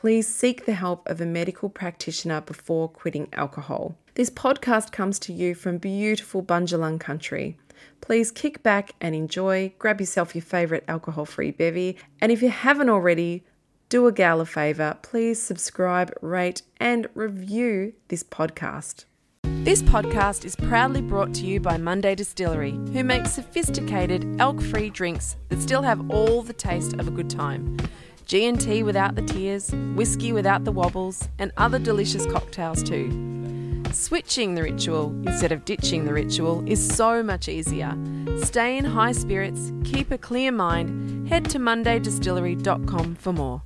please seek the help of a medical practitioner before quitting alcohol. This podcast comes to you from beautiful Bundjalung country. Please kick back and enjoy, grab yourself your favourite alcohol free bevy, and if you haven't already, do a gal a favour, please subscribe, rate, and review this podcast. This podcast is proudly brought to you by Monday Distillery, who makes sophisticated elk free drinks that still have all the taste of a good time. G&T without the tears, whiskey without the wobbles, and other delicious cocktails too. Switching the ritual instead of ditching the ritual is so much easier. Stay in high spirits, keep a clear mind, head to mondaydistillery.com for more.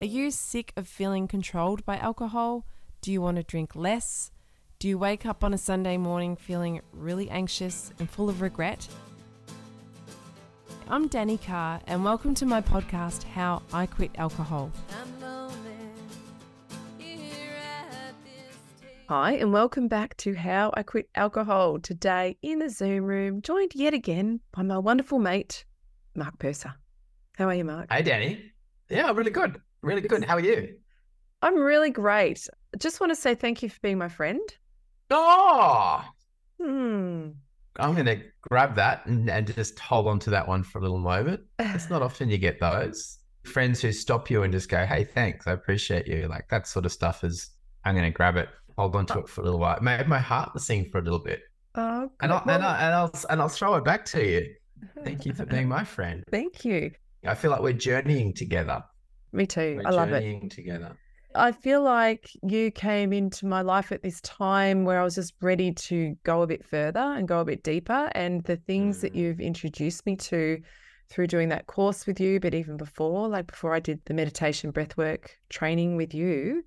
Are you sick of feeling controlled by alcohol? Do you want to drink less? Do you wake up on a Sunday morning feeling really anxious and full of regret? I'm Danny Carr, and welcome to my podcast, How I Quit Alcohol. Hi, and welcome back to How I Quit Alcohol. Today in the Zoom room, joined yet again by my wonderful mate, Mark Purser. How are you, Mark? Hey, Danny. Yeah, really good. Really good. How are you? I'm really great. Just want to say thank you for being my friend. Oh, Hmm. I'm going to grab that and, and just hold on to that one for a little moment. It's not often you get those friends who stop you and just go, "Hey, thanks, I appreciate you." Like that sort of stuff is. I'm going to grab it, hold on to it for a little while. It made my heart sing for a little bit, Oh, and I'll, and, I, and I'll and I'll throw it back to you. Thank you for being my friend. Thank you. I feel like we're journeying together. Me too. We're I love it. journeying together. I feel like you came into my life at this time where I was just ready to go a bit further and go a bit deeper. And the things that Mm. you've introduced me to through doing that course with you, but even before, like before I did the meditation breathwork training with you,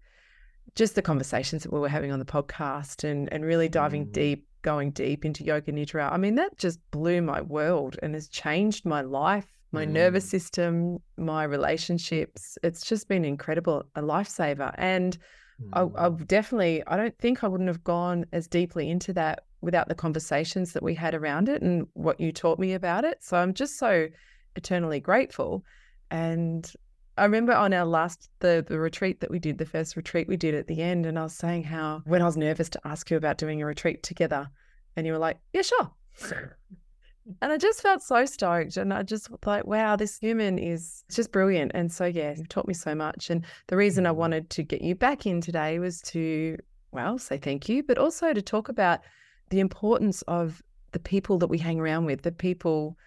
just the conversations that we were having on the podcast and, and really diving Mm. deep, going deep into yoga nidra. I mean, that just blew my world and has changed my life, my nervous Mm. system, my relationships. It's just been incredible, a lifesaver. And I, I Mm. definitely, I don't think I wouldn't have gone as deeply into that without the conversations that we had around it and what you taught me about it. So I'm just so eternally grateful. And I remember on our last the the retreat that we did, the first retreat we did at the end, and I was saying how when I was nervous to ask you about doing a retreat together, and you were like, "Yeah, sure." And I just felt so stoked. And I just like, wow, this human is just brilliant. And so, yeah, you've taught me so much. And the reason I Mm. wanted to get you back in today was to, well, say thank you, but also to talk about the importance of the people that we hang around with, the people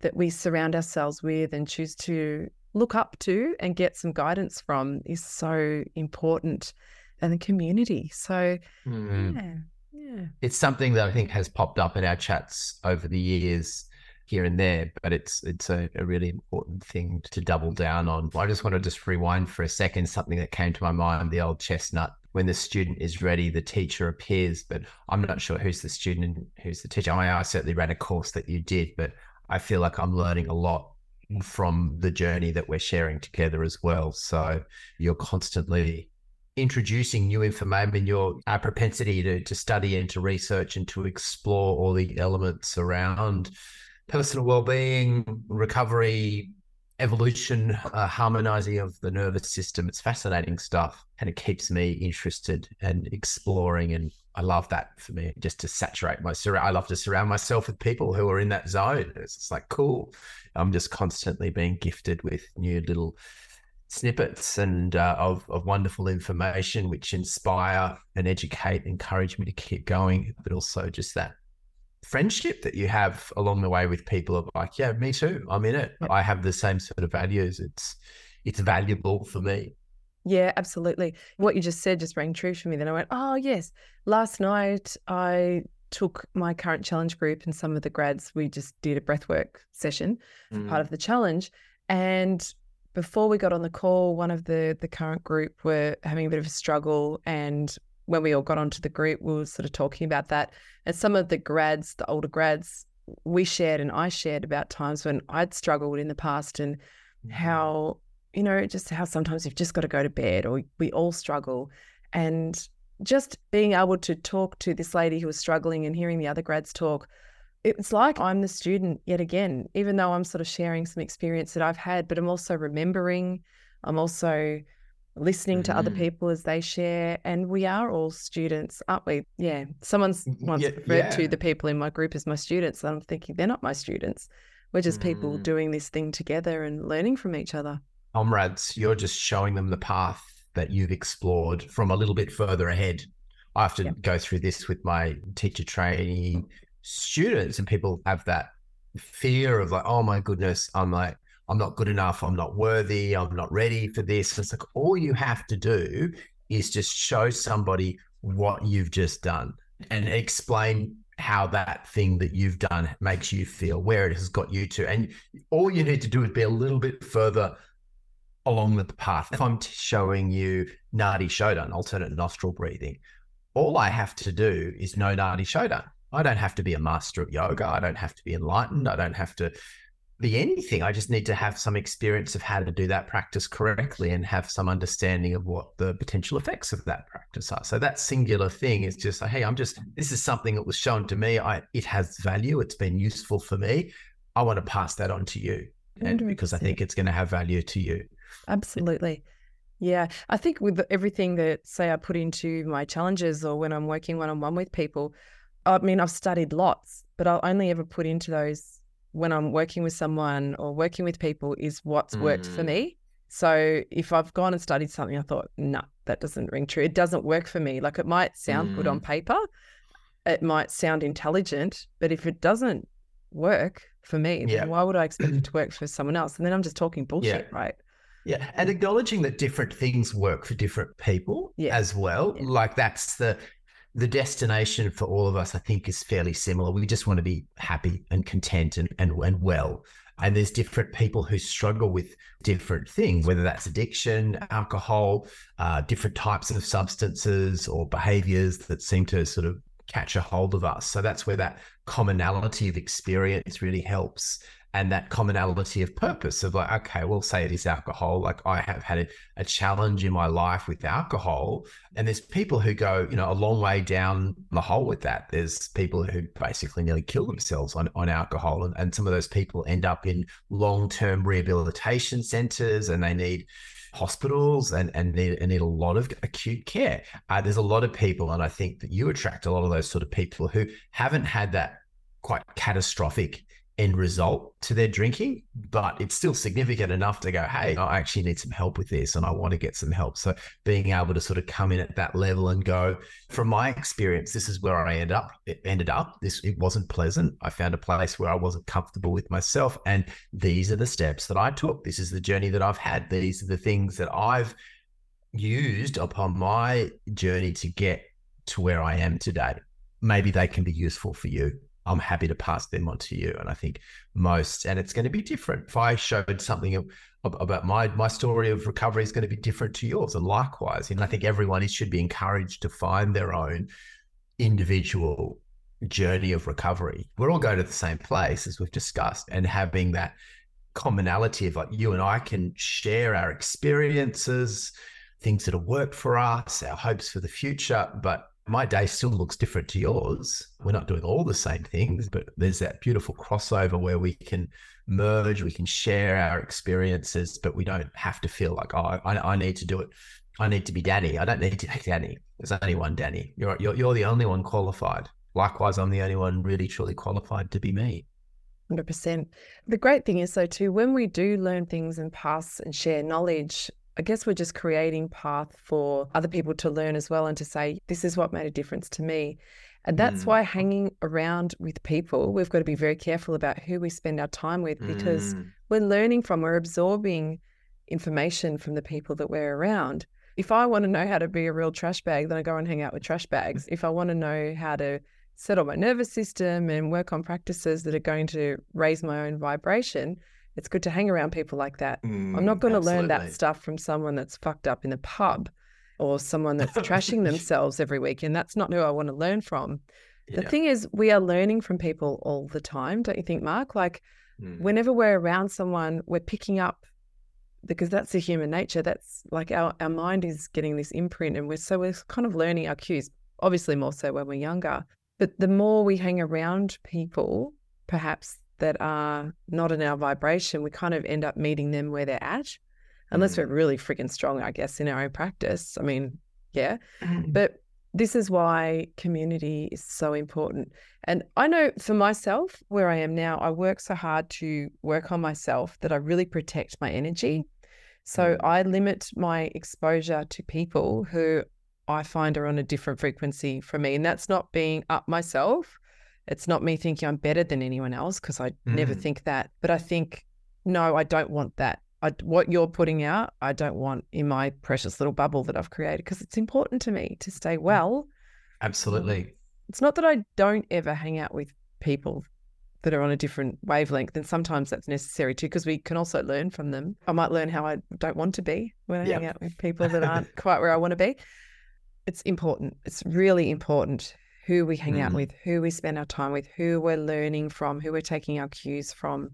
that we surround ourselves with and choose to look up to and get some guidance from is so important and the community. So, mm. yeah, yeah. It's something that I think has popped up in our chats over the years here and there, but it's it's a, a, really important thing to double down on. I just want to just rewind for a second something that came to my mind, the old chestnut. When the student is ready, the teacher appears, but I'm not sure who's the student and who's the teacher. I, I certainly ran a course that you did, but I feel like I'm learning a lot from the journey that we're sharing together as well. So you're constantly introducing new information, your our propensity to, to study and to research and to explore all the elements around personal well-being, recovery, evolution, uh, harmonizing of the nervous system. It's fascinating stuff, and it keeps me interested and exploring. And I love that for me, just to saturate my I love to surround myself with people who are in that zone. It's like cool. I'm just constantly being gifted with new little snippets and uh, of, of wonderful information which inspire and educate encourage me to keep going but also just that friendship that you have along the way with people of like yeah me too i'm in it. Yep. i have the same sort of values. It's it's valuable for me. Yeah absolutely. What you just said just rang true for me then i went oh yes. Last night i took my current challenge group and some of the grads we just did a breathwork session mm. part of the challenge and before we got on the call, one of the the current group were having a bit of a struggle, and when we all got onto the group, we were sort of talking about that. And some of the grads, the older grads, we shared and I shared about times when I'd struggled in the past and mm-hmm. how you know just how sometimes you've just got to go to bed, or we all struggle, and just being able to talk to this lady who was struggling and hearing the other grads talk it's like I'm the student yet again, even though I'm sort of sharing some experience that I've had, but I'm also remembering, I'm also listening to mm. other people as they share. And we are all students, aren't we? Yeah. Someone's once yeah, referred yeah. to the people in my group as my students. And I'm thinking they're not my students. We're just mm. people doing this thing together and learning from each other. Comrades, you're just showing them the path that you've explored from a little bit further ahead. I have to yep. go through this with my teacher trainee students and people have that fear of like, oh my goodness, I'm like, I'm not good enough, I'm not worthy, I'm not ready for this. It's like all you have to do is just show somebody what you've just done and explain how that thing that you've done makes you feel, where it has got you to. And all you need to do is be a little bit further along the path. If I'm showing you Nadi Shodhana, alternate nostril breathing, all I have to do is know Nadi Shodhana. I don't have to be a master of yoga. I don't have to be enlightened. I don't have to be anything. I just need to have some experience of how to do that practice correctly and have some understanding of what the potential effects of that practice are. So that singular thing is just hey, I'm just this is something that was shown to me. I it has value. It's been useful for me. I want to pass that on to you, and because I think it's going to have value to you. Absolutely. Yeah, I think with everything that say I put into my challenges or when I'm working one on one with people, I mean, I've studied lots, but I'll only ever put into those when I'm working with someone or working with people is what's mm. worked for mm. me. So if I've gone and studied something, I thought, no, nah, that doesn't ring true. It doesn't work for me. Like it might sound mm. good on mm. paper, it might sound intelligent, but if it doesn't work for me, yeah. then why would I expect it to work for someone else? And then I'm just talking bullshit, yeah. right? Yeah, and acknowledging that different things work for different people yeah. as well. Like that's the the destination for all of us, I think, is fairly similar. We just want to be happy and content and, and, and well. And there's different people who struggle with different things, whether that's addiction, alcohol, uh, different types of substances or behaviors that seem to sort of catch a hold of us. So that's where that commonality of experience really helps and that commonality of purpose of like, okay, we'll say it is alcohol. Like I have had a, a, challenge in my life with alcohol. And there's people who go, you know, a long way down the hole with that. There's people who basically nearly kill themselves on, on alcohol. And, and some of those people end up in long term rehabilitation centers and they need hospitals and, and need, and need a lot of acute care. Uh, there's a lot of people, and I think that you attract a lot of those sort of people who haven't had that quite catastrophic end result to their drinking, but it's still significant enough to go, hey, I actually need some help with this and I want to get some help. So being able to sort of come in at that level and go, from my experience, this is where I end up. It ended up. This it wasn't pleasant. I found a place where I wasn't comfortable with myself. And these are the steps that I took. This is the journey that I've had. These are the things that I've used upon my journey to get to where I am today. Maybe they can be useful for you I'm happy to pass them on to you. And I think most, and it's going to be different. If I showed something about my my story of recovery is going to be different to yours, and likewise. And I think everyone should be encouraged to find their own individual journey of recovery. We're all going to the same place as we've discussed, and having that commonality of like you and I can share our experiences, things that have worked for us, our hopes for the future, but my day still looks different to yours. We're not doing all the same things, but there's that beautiful crossover where we can merge, we can share our experiences, but we don't have to feel like, oh, I, I need to do it. I need to be Danny. I don't need to be Danny. There's only one Danny. You're, you're, you're the only one qualified. Likewise, I'm the only one really truly qualified to be me. 100%. The great thing is, though, too, when we do learn things and pass and share knowledge, I guess we're just creating path for other people to learn as well and to say, this is what made a difference to me. And that's mm. why hanging around with people, we've got to be very careful about who we spend our time with because mm. we're learning from, we're absorbing information from the people that we're around. If I want to know how to be a real trash bag, then I go and hang out with trash bags. If I want to know how to settle my nervous system and work on practices that are going to raise my own vibration, it's good to hang around people like that. Mm, I'm not going to learn that stuff from someone that's fucked up in the pub or someone that's trashing themselves every week. And that's not who I want to learn from. Yeah. The thing is, we are learning from people all the time, don't you think, Mark? Like, mm. whenever we're around someone, we're picking up because that's the human nature. That's like our, our mind is getting this imprint, and we're so we're kind of learning our cues, obviously, more so when we're younger. But the more we hang around people, perhaps that are not in our vibration, we kind of end up meeting them where they're at, unless mm. we're really freaking strong, I guess, in our own practice. I mean, yeah. Mm. But this is why community is so important. And I know for myself, where I am now, I work so hard to work on myself that I really protect my energy. So mm. I limit my exposure to people who I find are on a different frequency from me. And that's not being up myself. It's not me thinking I'm better than anyone else because I mm. never think that. But I think, no, I don't want that. I, what you're putting out, I don't want in my precious little bubble that I've created because it's important to me to stay mm. well. Absolutely. It's not that I don't ever hang out with people that are on a different wavelength, and sometimes that's necessary too because we can also learn from them. I might learn how I don't want to be when I yep. hang out with people that aren't quite where I want to be. It's important. It's really important who we hang mm. out with, who we spend our time with, who we're learning from, who we're taking our cues from.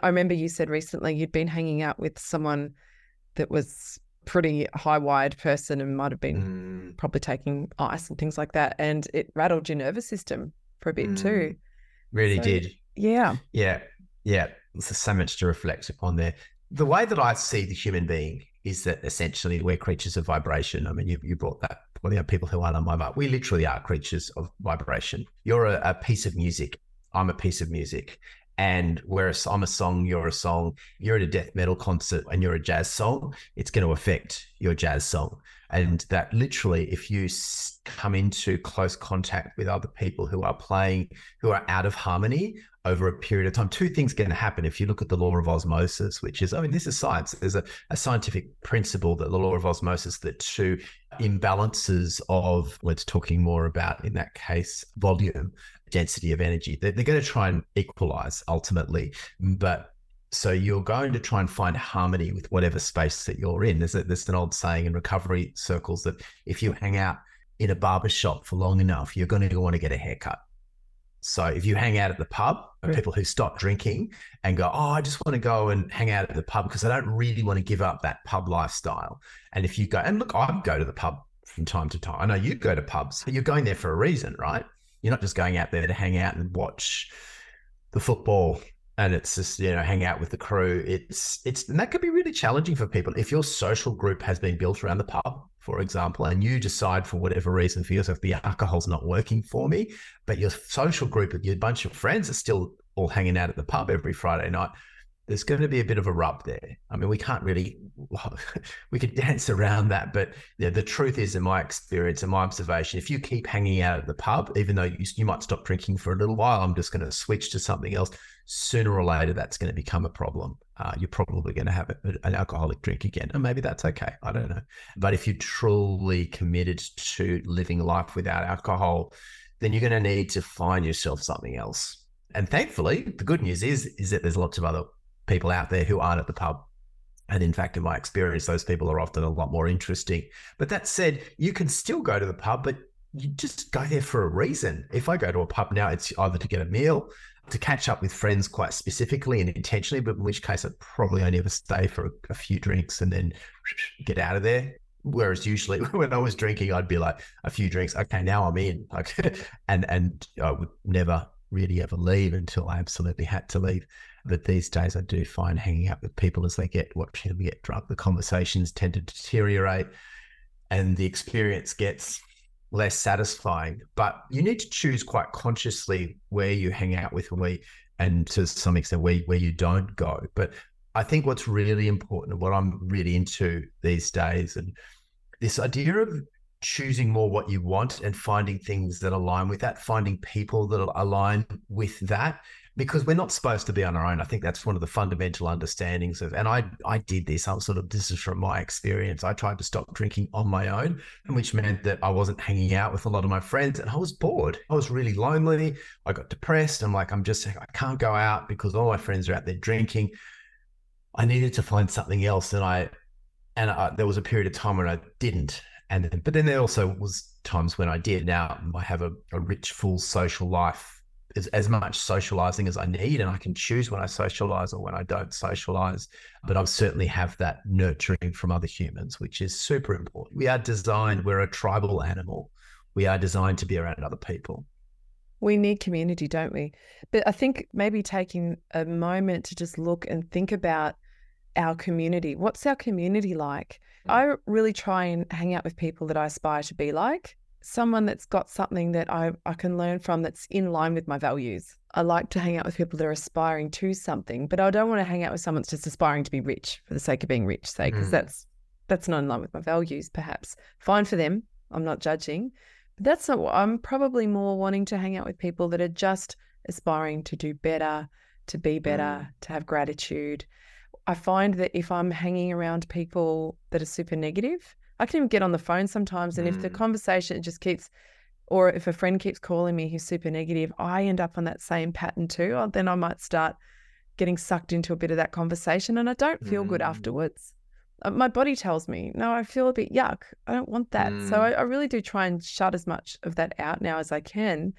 I remember you said recently you'd been hanging out with someone that was pretty high wired person and might have been mm. probably taking ice and things like that and it rattled your nervous system for a bit mm. too really so, did yeah yeah yeah there's so much to reflect upon there the way that i see the human being is that essentially we're creatures of vibration i mean you, you brought that well, you know, people who aren't on my vibe. We literally are creatures of vibration. You're a, a piece of music. I'm a piece of music. And whereas I'm a song, you're a song, you're at a death metal concert and you're a jazz song, it's going to affect your jazz song. And that literally, if you come into close contact with other people who are playing, who are out of harmony over a period of time, two things to happen. If you look at the law of osmosis, which is, I mean, this is science. There's a, a scientific principle that the law of osmosis that two imbalances of, let's talking more about in that case, volume, density of energy, they're, they're going to try and equalize ultimately. But so you're going to try and find harmony with whatever space that you're in. There's, a, there's an old saying in recovery circles that if you hang out in a barber shop for long enough, you're going to want to get a haircut. So if you hang out at the pub, right. people who stop drinking and go, oh, I just want to go and hang out at the pub because I don't really want to give up that pub lifestyle. And if you go, and look, I go to the pub from time to time. I know you go to pubs, but you're going there for a reason, right? You're not just going out there to hang out and watch the football and it's just you know hang out with the crew it's it's and that could be really challenging for people if your social group has been built around the pub for example and you decide for whatever reason for yourself the alcohol's not working for me but your social group your bunch of friends are still all hanging out at the pub every Friday night, there's going to be a bit of a rub there. I mean, we can't really, we could dance around that, but yeah, the truth is, in my experience and my observation, if you keep hanging out at the pub, even though you, you might stop drinking for a little while, I'm just going to switch to something else. Sooner or later, that's going to become a problem. Uh, you're probably going to have a, an alcoholic drink again, and maybe that's okay. I don't know. But if you're truly committed to living life without alcohol, then you're going to need to find yourself something else. And thankfully, the good news is is that there's lots of other people out there who aren't at the pub. And in fact, in my experience, those people are often a lot more interesting. But that said, you can still go to the pub, but you just go there for a reason. If I go to a pub now, it's either to get a meal, to catch up with friends quite specifically and intentionally, but in which case I'd probably only ever stay for a, a few drinks and then get out of there. Whereas usually when I was drinking, I'd be like a few drinks. Okay, now I'm in. And and I would never really ever leave until I absolutely had to leave. But these days, I do find hanging out with people as they get watching them get drunk, the conversations tend to deteriorate, and the experience gets less satisfying. But you need to choose quite consciously where you hang out with and where, and to some extent where where you don't go. But I think what's really important, what I'm really into these days, and this idea of choosing more what you want and finding things that align with that, finding people that align with that, because we're not supposed to be on our own. I think that's one of the fundamental understandings of, and I, I did this. I'm sort of, this is from my experience. I tried to stop drinking on my own, which meant that I wasn't hanging out with a lot of my friends and I was bored. I was really lonely. I got depressed. I'm like, I'm just, I can't go out because all my friends are out there drinking. I needed to find something else. And I, and I, there was a period of time when I didn't. And but then there also was times when I did. Now I have a, a rich, full social life as, as much socializing as I need, and I can choose when I socialize or when I don't socialize. But I certainly have that nurturing from other humans, which is super important. We are designed, we're a tribal animal. We are designed to be around other people. We need community, don't we? But I think maybe taking a moment to just look and think about our community. What's our community like? Mm. I really try and hang out with people that I aspire to be like someone that's got something that I, I can learn from that's in line with my values. I like to hang out with people that are aspiring to something, but I don't want to hang out with someone that's just aspiring to be rich for the sake of being rich, say, because mm. that's that's not in line with my values, perhaps. Fine for them. I'm not judging. But that's not what I'm probably more wanting to hang out with people that are just aspiring to do better, to be better, mm. to have gratitude. I find that if I'm hanging around people that are super negative, I can even get on the phone sometimes, and mm. if the mm. conversation just keeps, or if a friend keeps calling me who's super negative, I end up on that same pattern too. Or then I might start getting sucked into a bit of that conversation, and I don't feel mm. good afterwards. Uh, my body tells me, no, I feel a bit yuck. I don't want that. Mm. So I, I really do try and shut as much of that out now as I can.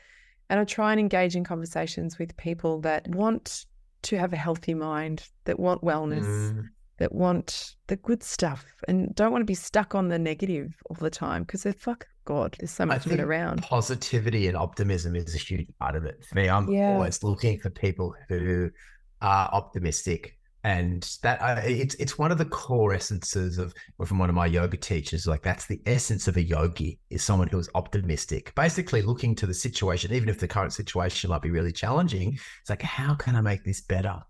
And I try and engage in conversations with people that want to have a healthy mind, that want wellness, mm that want the good stuff and don't want to be stuck on the negative all the time because they're fuck God, there's so much it around. Positivity and optimism is a huge part of it. For me, I'm yeah. always looking for people who are optimistic. And that uh, it's it's one of the core essences of from one of my yoga teachers. Like that's the essence of a yogi is someone who is optimistic, basically looking to the situation, even if the current situation might be really challenging. It's like, how can I make this better?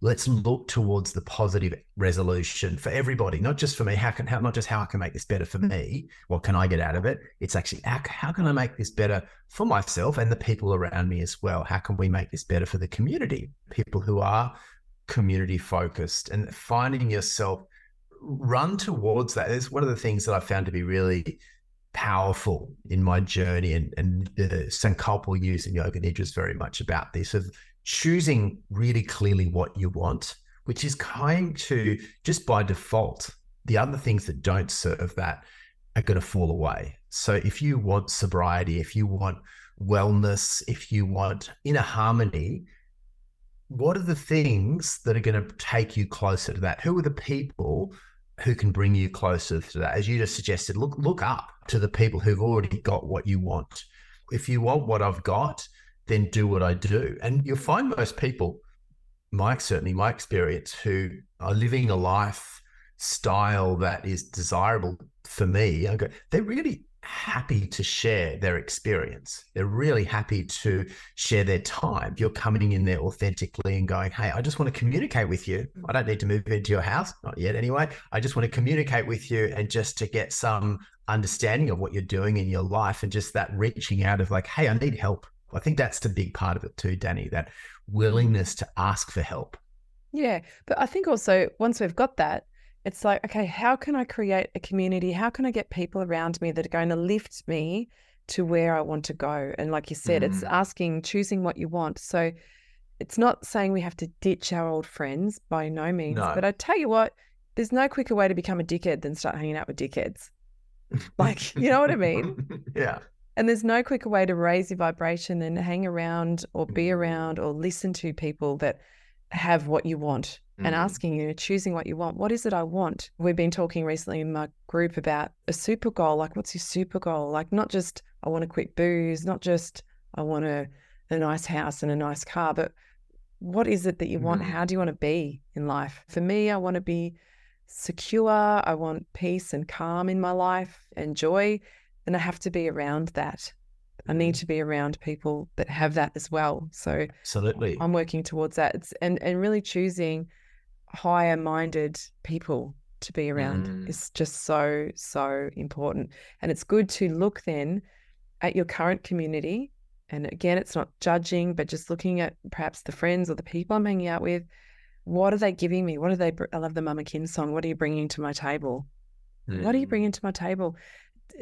Let's look towards the positive resolution for everybody, not just for me. How can how not just how I can make this better for mm. me? What can I get out of it? It's actually how, how can I make this better for myself and the people around me as well? How can we make this better for the community? People who are community focused and finding yourself run towards that. Is one of the things that I found to be really powerful in my journey and, and uh, the Sankalpa use in yoga nidra is very much about this of choosing really clearly what you want, which is kind to just by default, the other things that don't serve that are going to fall away. So if you want sobriety, if you want wellness, if you want inner harmony, what are the things that are going to take you closer to that? Who are the people who can bring you closer to that? As you just suggested, look look up to the people who've already got what you want. If you want what I've got, then do what I do. And you'll find most people, Mike, certainly my experience, who are living a life style that is desirable for me, they're really happy to share their experience. They're really happy to share their time. You're coming in there authentically and going, Hey, I just want to communicate with you. I don't need to move into your house, not yet anyway. I just want to communicate with you and just to get some understanding of what you're doing in your life and just that reaching out of like, Hey, I need help. I think that's the big part of it too, Danny, that willingness to ask for help. Yeah. But I think also once we've got that, it's like, okay, how can I create a community? How can I get people around me that are going to lift me to where I want to go? And like you said, mm. it's asking, choosing what you want. So it's not saying we have to ditch our old friends by no means. No. But I tell you what, there's no quicker way to become a dickhead than start hanging out with dickheads. Like, you know what I mean? yeah. And there's no quicker way to raise your vibration than hang around or be mm. around or listen to people that have what you want mm. and asking you, choosing what you want. What is it I want? We've been talking recently in my group about a super goal. Like, what's your super goal? Like, not just I want to quit booze, not just I want a, a nice house and a nice car, but what is it that you want? Mm. How do you want to be in life? For me, I want to be secure. I want peace and calm in my life and joy. And I have to be around that. I need mm. to be around people that have that as well. So absolutely, I'm working towards that. It's, and and really choosing higher minded people to be around mm. is just so so important. And it's good to look then at your current community. And again, it's not judging, but just looking at perhaps the friends or the people I'm hanging out with. What are they giving me? What are they? I love the Mama Kin song. What are you bringing to my table? Mm. What are you mm. bringing to my table?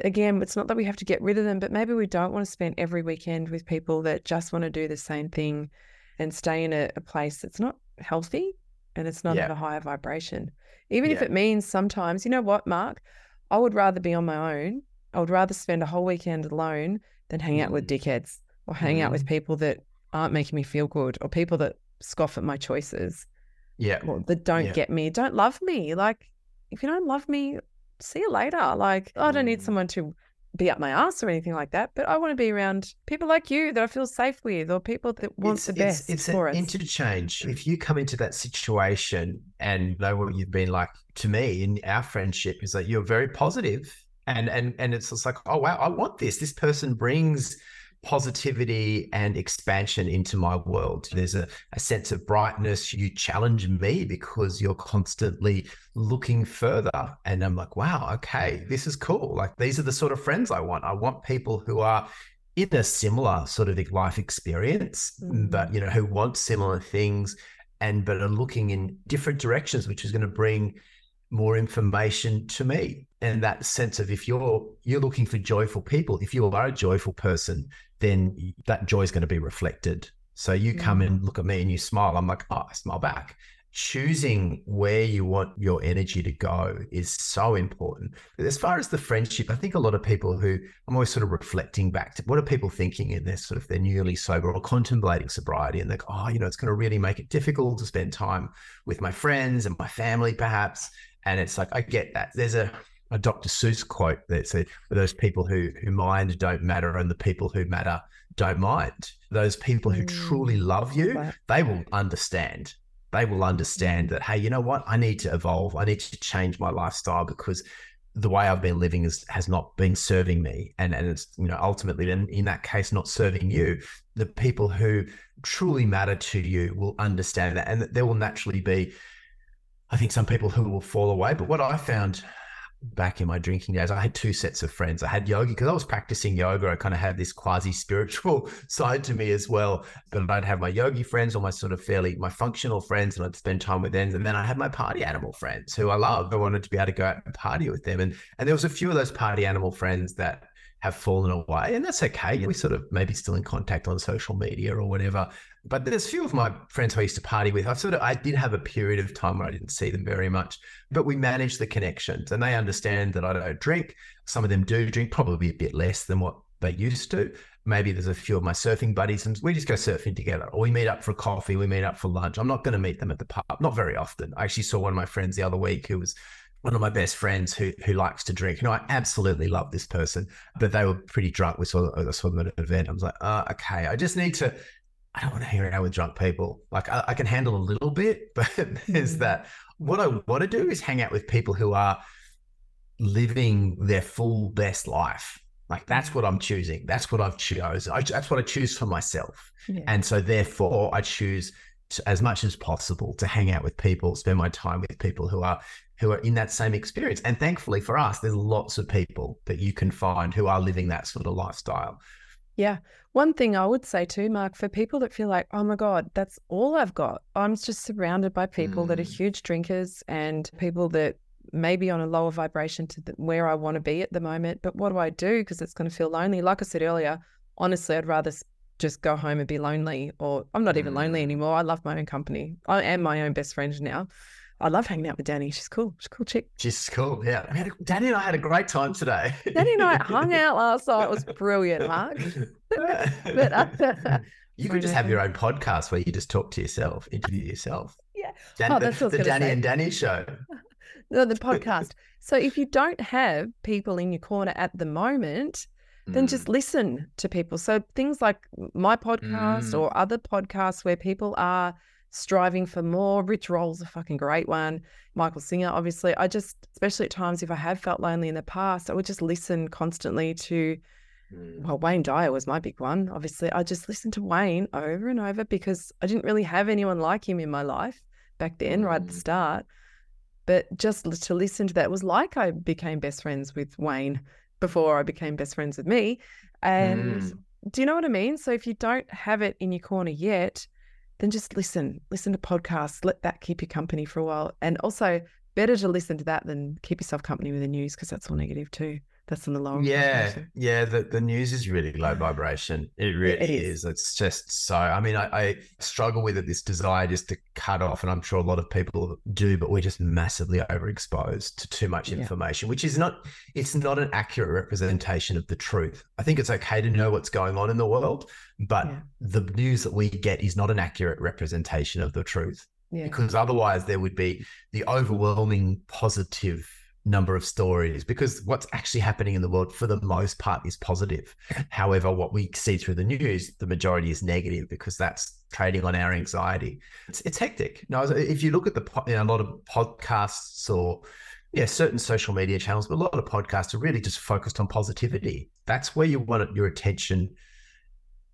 Again, it's not that we have to get rid of them, but maybe we don't want to spend every weekend with people that just want to do the same thing and stay in a, a place that's not healthy and it's not yeah. at a higher vibration. Even yeah. if it means sometimes, you know what, Mark, I would rather be on my own. I would rather spend a whole weekend alone than hang out with mm. dickheads or hang mm. out with mm. people that aren't making me feel good or people that scoff at my choices. Yeah. Or that don't yeah. get me, don't love me. Like, if you don't love me, see you later. Like, I don't need mm. someone to be up my ass or anything like that, but I want to be around people like you that I feel safe with or people that want it's, the best. It's, it's for an us. interchange. If you come into that situation and know what you've been like to me in our friendship is that you're very positive and and and it's just like, oh wow, I want this. This person brings positivity and expansion into my world. There's a, a sense of brightness. You challenge me because you're constantly looking further. And I'm like, wow, okay, this is cool. Like these are the sort of friends I want. I want people who are in a similar sort of life experience, mm. but you know, who want similar things and but are looking in different directions, which is going to bring more information to me and that sense of if you're you're looking for joyful people if you are a joyful person then that joy is going to be reflected. So you come mm. and look at me and you smile i'm like oh i smile back. Choosing where you want your energy to go is so important. As far as the friendship i think a lot of people who i'm always sort of reflecting back to what are people thinking in their sort of they're newly sober or contemplating sobriety? And they're like oh you know it's going to really make it difficult to spend time with my friends and my family perhaps. And it's like, I get that. There's a, a Dr. Seuss quote that said, those people who, who mind don't matter and the people who matter don't mind. Those people who mm. truly love you, they will understand. They will understand that, hey, you know what? I need to evolve. I need to change my lifestyle because the way I've been living is, has not been serving me. And, and it's, you know, ultimately, then in that case, not serving you. The people who truly matter to you will understand that. And there will naturally be I think some people who will fall away. But what I found back in my drinking days, I had two sets of friends. I had yogi because I was practicing yoga. I kind of had this quasi spiritual side to me as well. But I'd have my yogi friends or my sort of fairly my functional friends, and I'd spend time with them. And then I had my party animal friends who I loved. I wanted to be able to go out and party with them. And and there was a few of those party animal friends that have fallen away, and that's okay. We sort of maybe still in contact on social media or whatever. But there's a few of my friends who I used to party with. I sort of I did have a period of time where I didn't see them very much, but we managed the connections, and they understand that I don't drink. Some of them do drink, probably a bit less than what they used to. Maybe there's a few of my surfing buddies, and we just go surfing together, or we meet up for coffee, we meet up for lunch. I'm not going to meet them at the pub, not very often. I actually saw one of my friends the other week who was one of my best friends who who likes to drink. You know, I absolutely love this person, but they were pretty drunk. We saw, I saw them at an event. I was like, oh, okay, I just need to. I don't want to hang out with drunk people. Like I, I can handle a little bit, but there's mm. that. What I want to do is hang out with people who are living their full best life. Like that's what I'm choosing. That's what I've chosen. I, that's what I choose for myself. Yeah. And so therefore I choose to, as much as possible to hang out with people, spend my time with people who are who are in that same experience. And thankfully for us, there's lots of people that you can find who are living that sort of lifestyle. Yeah. One thing I would say too, Mark, for people that feel like, oh my God, that's all I've got. I'm just surrounded by people mm. that are Mm. huge drinkers and people that may be on a lower vibration to the, where I want to be at the moment. But what do I do? Because it's going to feel lonely. Like I said earlier, honestly, I'd rather just go home and be lonely, or I'm not even lonely Mm. anymore. I love my own company. I am my own best friend now. I love hanging out with Danny. She's cool. She's a cool chick. Just cool. Yeah. Had a- Danny and I had a great time today. Danny and I hung out last night. It was brilliant, Mark. But uh, you could just have your own podcast where you just talk to yourself, interview yourself. Yeah. Dan- Oh, the, that's I was the Danny say. and Danny show. No, the podcast. so if you don't have people in your corner at the moment, then Mm. just listen to people. So things like my podcast Mm. or other podcasts where people are striving for more. Rich Roll's a fucking great one. Michael Singer, obviously. I just, especially at times if I have felt lonely in the past, I would just listen constantly to Mm. well, Wayne Dyer was my big one. Obviously, I just listened to Wayne over and over because I didn't really have anyone like him in my life back then, right at the Mm. start. But just to listen to that was like I became best friends with Wayne before I became best friends with me. And Mm. do you know what I mean? So if you don't have it in your corner yet, then just listen. Listen to podcasts. Let that keep you company for a while. And also, better to listen to that than keep yourself company with the news because that's all negative too. That's the lower. Yeah, vibration. yeah. The, the news is really low vibration. It really it is. is. It's just so. I mean, I, I struggle with it. This desire just to cut off, and I'm sure a lot of people do. But we're just massively overexposed to too much Yeah. information, which is not. It's not an accurate representation of the truth. I think it's okay to know what's going on in the world, but Yeah. the news that we get is not an accurate representation of the truth Yeah. because otherwise there would be the overwhelming positive number of stories because what's actually happening in the world for the most part is positive. However what we see through the news the majority is negative because that's trading on our anxiety. It's, it's hectic. Now, if you look at the you know, a lot of podcasts or yeah certain social media channels but a lot of podcasts are really just focused on positivity. That's where you want your attention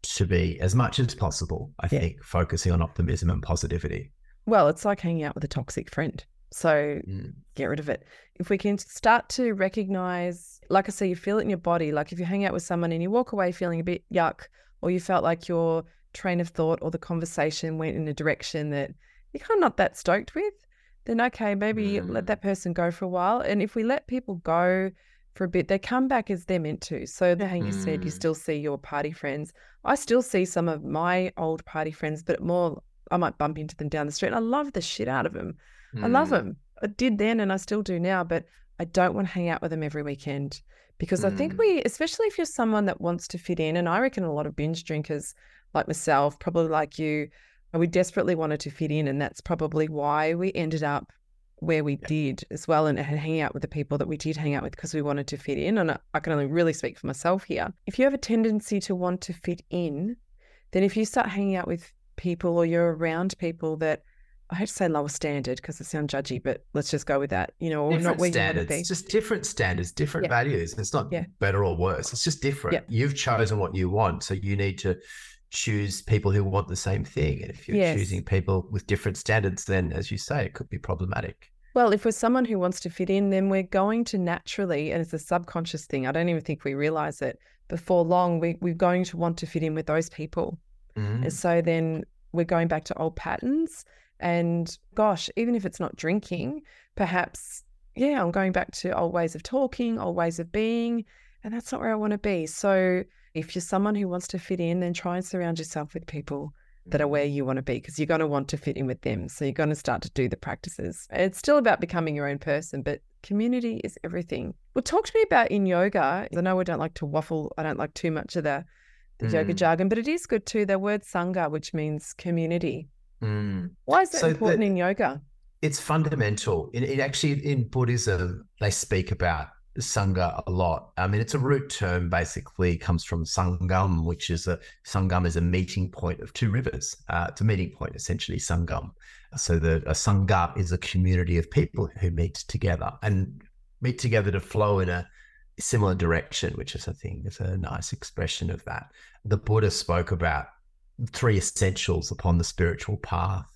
to be as much as possible i Yeah. think focusing on optimism and positivity. Well, it's like hanging out with a toxic friend. So Mm. get rid of it. If we can start to recognize, like I say, you feel it in your body. Like if you hang out with someone and you walk away feeling a bit yuck, or you felt like your train of thought or the conversation went in a direction that you're kind of not that stoked with, then okay, maybe let Mm. that person go for a while. And if we let people go for a bit, they come back as they're meant to. So, how you said, you Mm. still see your party friends. I still see some of my old party friends, but more, I might bump into them down the street. And I love the shit out of them. I love Mm. them. I did then and I still do now, but I don't want to hang out with them every weekend because I think Mm. we, especially if you're someone that wants to fit in, and I reckon a lot of binge drinkers like myself, probably like you, we desperately wanted to fit in. And that's probably why we ended up where we did as well and, and hanging out with the people that we did hang out with because we wanted to fit in. And I, I can only really speak for myself here. If you have a tendency to want to fit in, then if you start hanging out with people or you're around people that I hate to say lower standard because it sounds judgy, but let's just go with that. You know, or different not where you want standards, just different standards, different Yeah. values. It's not Yeah. better or worse. It's just different. Yeah. You've chosen what you want, so you need to choose people who want the same thing. And if you're Yes. choosing people with different standards, then as you say, it could be problematic. Well, if we're someone who wants to fit in, then we're going to naturally, and it's a subconscious thing. I don't even think we realize it. Before long, we, we're going to want to fit in with those people. Mm. And so then we're going back to old patterns. And gosh, even if it's not drinking, perhaps, yeah, I'm going back to old ways of talking, old ways of being. And that's not where I want to be. So if you're someone who wants to fit in, then try and surround yourself with people that are where you want to be because you're going to want to fit in with them. So you're going to start to do the practices. It's still about becoming your own person, but community is everything. Well, talk to me about in yoga. I know we don't like to waffle. I don't like too much of the, the yoga Mm. jargon, but it is good too. The word sangha, which means community. Mm. Why is that So important in yoga? It's fundamental. It, it actually in Buddhism they speak about sangha a lot. I mean, it's a root term. Basically, comes from sangam, which is a sangam is a meeting point of two rivers. Uh, it's a meeting point, essentially sangam. So the a sangha is a community of people who meet together and meet together to flow in a similar direction, which is, I think, is a nice expression of that. The Buddha spoke about three essentials upon the spiritual path.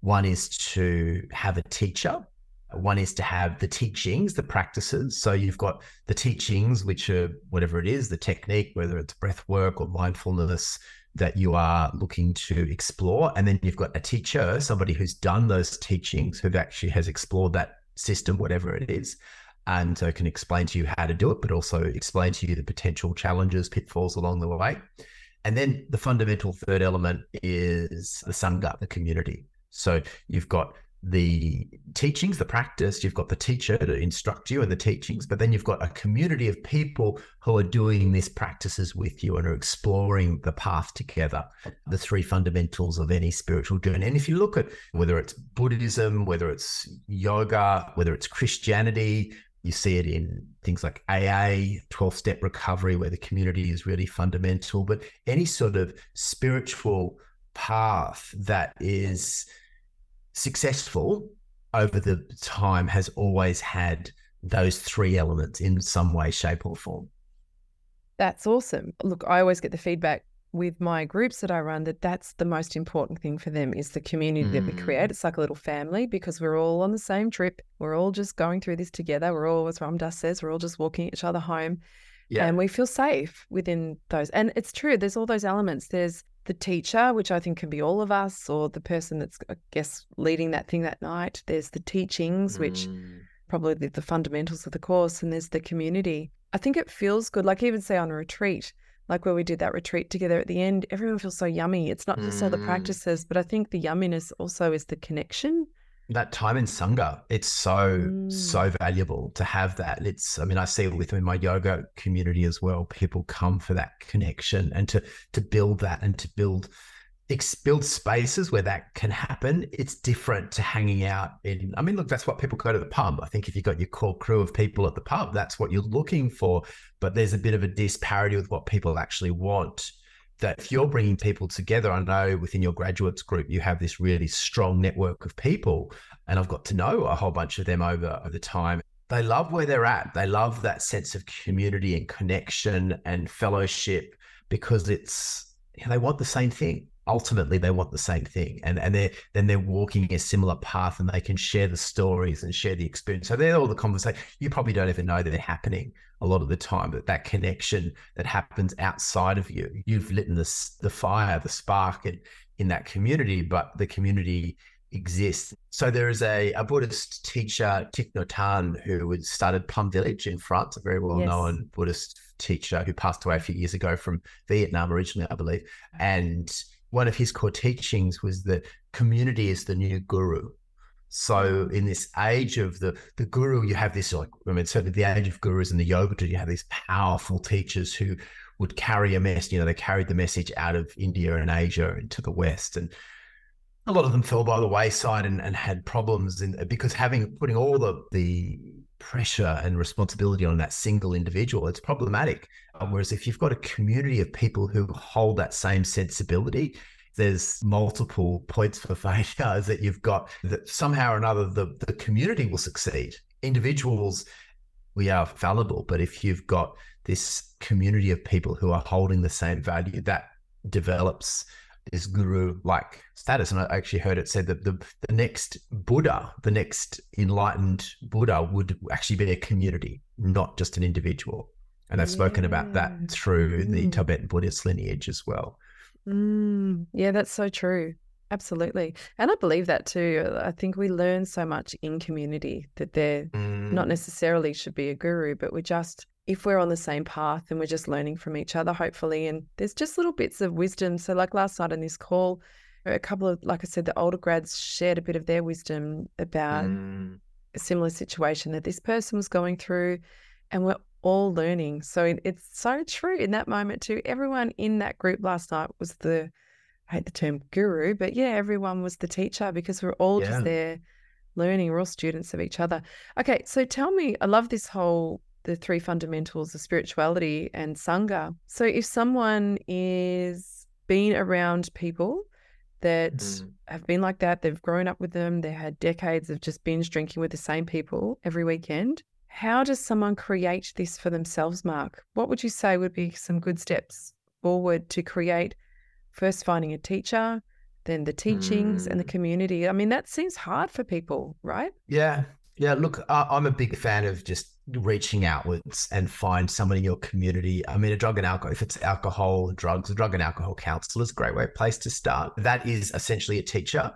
One is to have a teacher. One is to have the teachings, the practices. So you've got the teachings, which are whatever it is, the technique, whether it's breath work or mindfulness that you are looking to explore. And then you've got a teacher, somebody who's done those teachings, who actually has explored that system, whatever it is and so can explain to you how to do it, but also explain to you the potential challenges, pitfalls along the way. And then the fundamental third element is the Sangha, the community. So you've got the teachings, the practice, you've got the teacher to instruct you and the teachings, but then you've got a community of people who are doing these practices with you and are exploring the path together, the three fundamentals of any spiritual journey. And if you look at whether it's Buddhism, whether it's yoga, whether it's Christianity, you see it in things like AA, 12 step recovery, where the community is really fundamental, but any sort of spiritual path that is successful over the time has always had those three elements in some way, shape, or form. That's awesome. Look, I always get the feedback with my groups that I run that that's the most important thing for them is the community mm. that we create. Mm. It's like a little family because we're all on the same trip. We're all just going through this together. We're all, as Ram Dass says, we're all just walking each other home. Yeah. And we feel safe within those. And it's true, there's all those elements. There's the teacher, which I think can be all of us, or the person that's, I guess, leading that thing that night. There's the teachings, which mm. probably the, the fundamentals of the course, and there's the community. I think it feels good. Like even say on a retreat, like where we did that retreat together at the end, everyone feels so yummy. It's not just mm. all the practices, but I think the yumminess also is the connection. That time in Sangha, it's so, mm. so valuable to have that. It's, I mean, I see it within my yoga community as well. People come for that connection and to to build that and to build build spaces where that can happen. It's different to hanging out in. I mean, look, that's what people go to the pub. I think if you've got your core crew of people at the pub, that's what you're looking for. But there's a bit of a disparity with what people actually want. That if you're bringing people together, I know within your graduates group, you have this really strong network of people. And I've got to know a whole bunch of them over, over time. They love where they're at. They love that sense of community and connection and fellowship because it's, you know, they want the same thing ultimately they want the same thing and and they're then they're walking a similar path and they can share the stories and share the experience so they're all the conversation you probably don't even know that they're happening a lot of the time but that connection that happens outside of you you've lit the, the fire the spark in, in that community but the community exists so there is a, a buddhist teacher Thich Nhat Hanh who started plum village in france a very well known yes. buddhist teacher who passed away a few years ago from vietnam originally i believe and one of his core teachings was that community is the new guru. So in this age of the the guru, you have this like I mean certainly the age of gurus and the yoga you have these powerful teachers who would carry a message. You know, they carried the message out of India and Asia into the West, and a lot of them fell by the wayside and, and had problems in because having putting all the the pressure and responsibility on that single individual, it's problematic. Um, whereas if you've got a community of people who hold that same sensibility, there's multiple points for failure that you've got that somehow or another the, the community will succeed. Individuals, we are fallible, but if you've got this community of people who are holding the same value, that develops this guru like status. And I actually heard it said that the, the next Buddha, the next enlightened Buddha would actually be a community, not just an individual. And I've yeah. spoken about that through mm. the Tibetan Buddhist lineage as well. Mm. Yeah, that's so true. Absolutely. And I believe that too. I think we learn so much in community that there mm. not necessarily should be a guru, but we're just if we're on the same path and we're just learning from each other, hopefully, and there's just little bits of wisdom. So, like last night in this call, a couple of, like I said, the older grads shared a bit of their wisdom about mm. a similar situation that this person was going through, and we're all learning. So, it, it's so true in that moment, too. Everyone in that group last night was the, I hate the term guru, but yeah, everyone was the teacher because we're all yeah. just there learning. We're all students of each other. Okay, so tell me, I love this whole the three fundamentals of spirituality and sangha. So if someone is being around people that mm. have been like that, they've grown up with them, they had decades of just binge drinking with the same people every weekend. How does someone create this for themselves, Mark? What would you say would be some good steps forward to create first finding a teacher, then the teachings mm. and the hmm. community? I mean, that seems hard for people, right? Yeah. Yeah. Look, I'm a big fan of just reaching outwards and find someone in your community. I mean, a drug and alcohol, if it's alcohol, drugs, a drug and alcohol counselor is a great way, place to start. That is essentially a teacher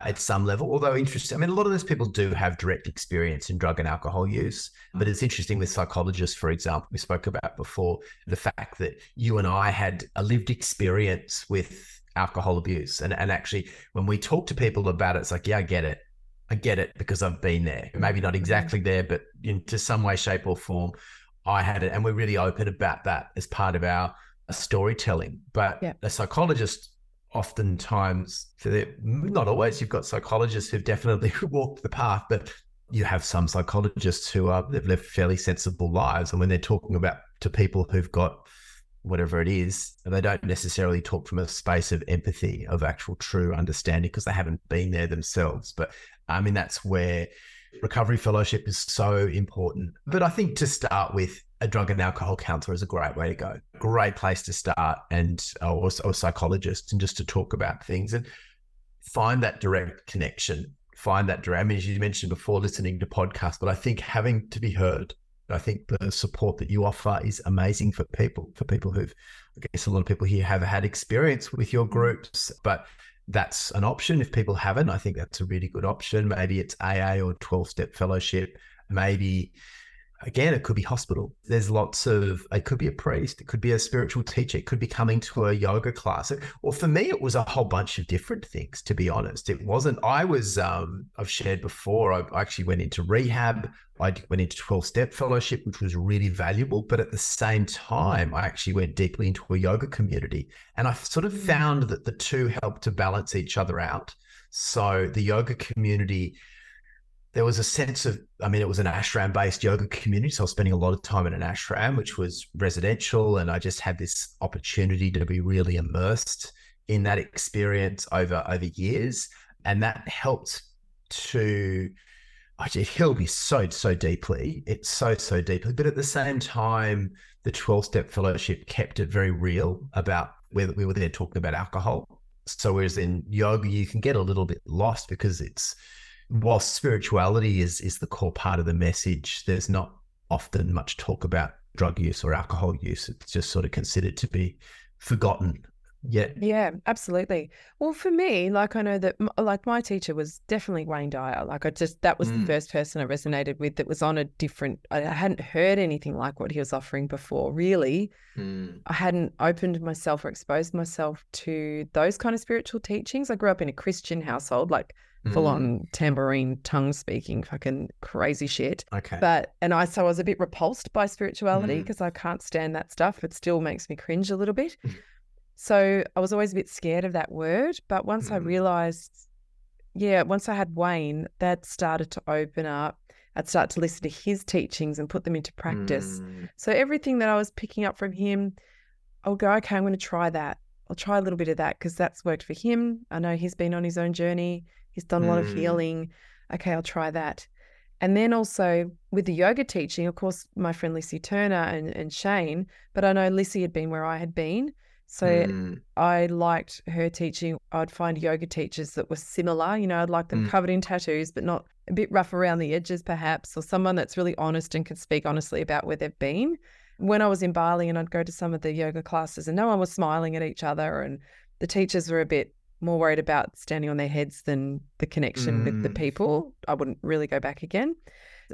at some level, although interesting. I mean, a lot of those people do have direct experience in drug and alcohol use, but it's interesting with psychologists, for example, we spoke about before, the fact that you and I had a lived experience with alcohol abuse. And, and actually, when we talk to people about it, it's like, yeah, I get it. I get it because I've been there. Maybe not mm-hmm. exactly there, but into some way, shape, or form, I had it. And we're really open about that as part of our uh, storytelling. But yeah. a psychologist, oftentimes, mm, not always, you've got psychologists who've definitely walked the path, but you have some psychologists who are they've lived fairly sensible lives. And when they're talking about to people who've got whatever it is, they don't necessarily talk from a space of empathy, of actual true understanding, because they haven't been there themselves. But I mean, that's where recovery fellowship is so important. But I think to start with, a drug and alcohol counselor is a great way to go. Great place to start, and uh, or, or psychologist, and just to talk about things and find that direct connection. Find that direct. I mean, as you mentioned before, listening to podcasts, but I think having to be heard. I think the support that you offer is amazing for people. For people who've, I guess, a lot of people here have had experience with your groups, but that's an option. If people haven't, I think that's a really good option. Maybe it's AA or 12 step fellowship. Maybe again, it could be hospital. There's lots of, it could be a priest, it could be a spiritual teacher, it could be coming to a yoga class. Or for me, it was a whole bunch of different things, to be honest. It wasn't, I was, um, I've shared before, I actually went into rehab. I went into 12 step fellowship, which was really valuable. But at the same time, I actually went deeply into a yoga community. And I sort of mm. found that the two helped to balance each other out. So the yoga community, there was a sense of, I mean, it was an ashram based yoga community. So I was spending a lot of time in an ashram, which was residential. And I just had this opportunity to be really immersed in that experience over, over years. And that helped to, it healed me so, so deeply. It's so, so deeply. But at the same time, the 12 step fellowship kept it very real about whether we were there talking about alcohol. So whereas in yoga, you can get a little bit lost because it's, whilst spirituality is is the core part of the message, there's not often much talk about drug use or alcohol use. It's just sort of considered to be forgotten. Yeah. Yeah, absolutely. Well, for me, like I know that, like my teacher was definitely Wayne Dyer. Like I just, that was mm. the first person I resonated with that was on a different, I hadn't heard anything like what he was offering before, really. Mm. I hadn't opened myself or exposed myself to those kind of spiritual teachings. I grew up in a Christian household, like full on mm. tambourine tongue speaking fucking crazy shit okay but and i so i was a bit repulsed by spirituality because mm. i can't stand that stuff it still makes me cringe a little bit so i was always a bit scared of that word but once mm. i realized yeah once i had wayne that started to open up i'd start to listen to his teachings and put them into practice mm. so everything that i was picking up from him i'll go okay i'm going to try that I'll try a little bit of that because that's worked for him. I know he's been on his own journey. He's done a lot mm. of healing. Okay, I'll try that. And then also with the yoga teaching, of course, my friend Lissy Turner and, and Shane, but I know Lissy had been where I had been. So mm. I liked her teaching. I'd find yoga teachers that were similar. You know, I'd like them mm. covered in tattoos, but not a bit rough around the edges, perhaps, or someone that's really honest and can speak honestly about where they've been. When I was in Bali and I'd go to some of the yoga classes and no one was smiling at each other and the teachers were a bit more worried about standing on their heads than the connection mm. with the mm. people, I wouldn't really go back again.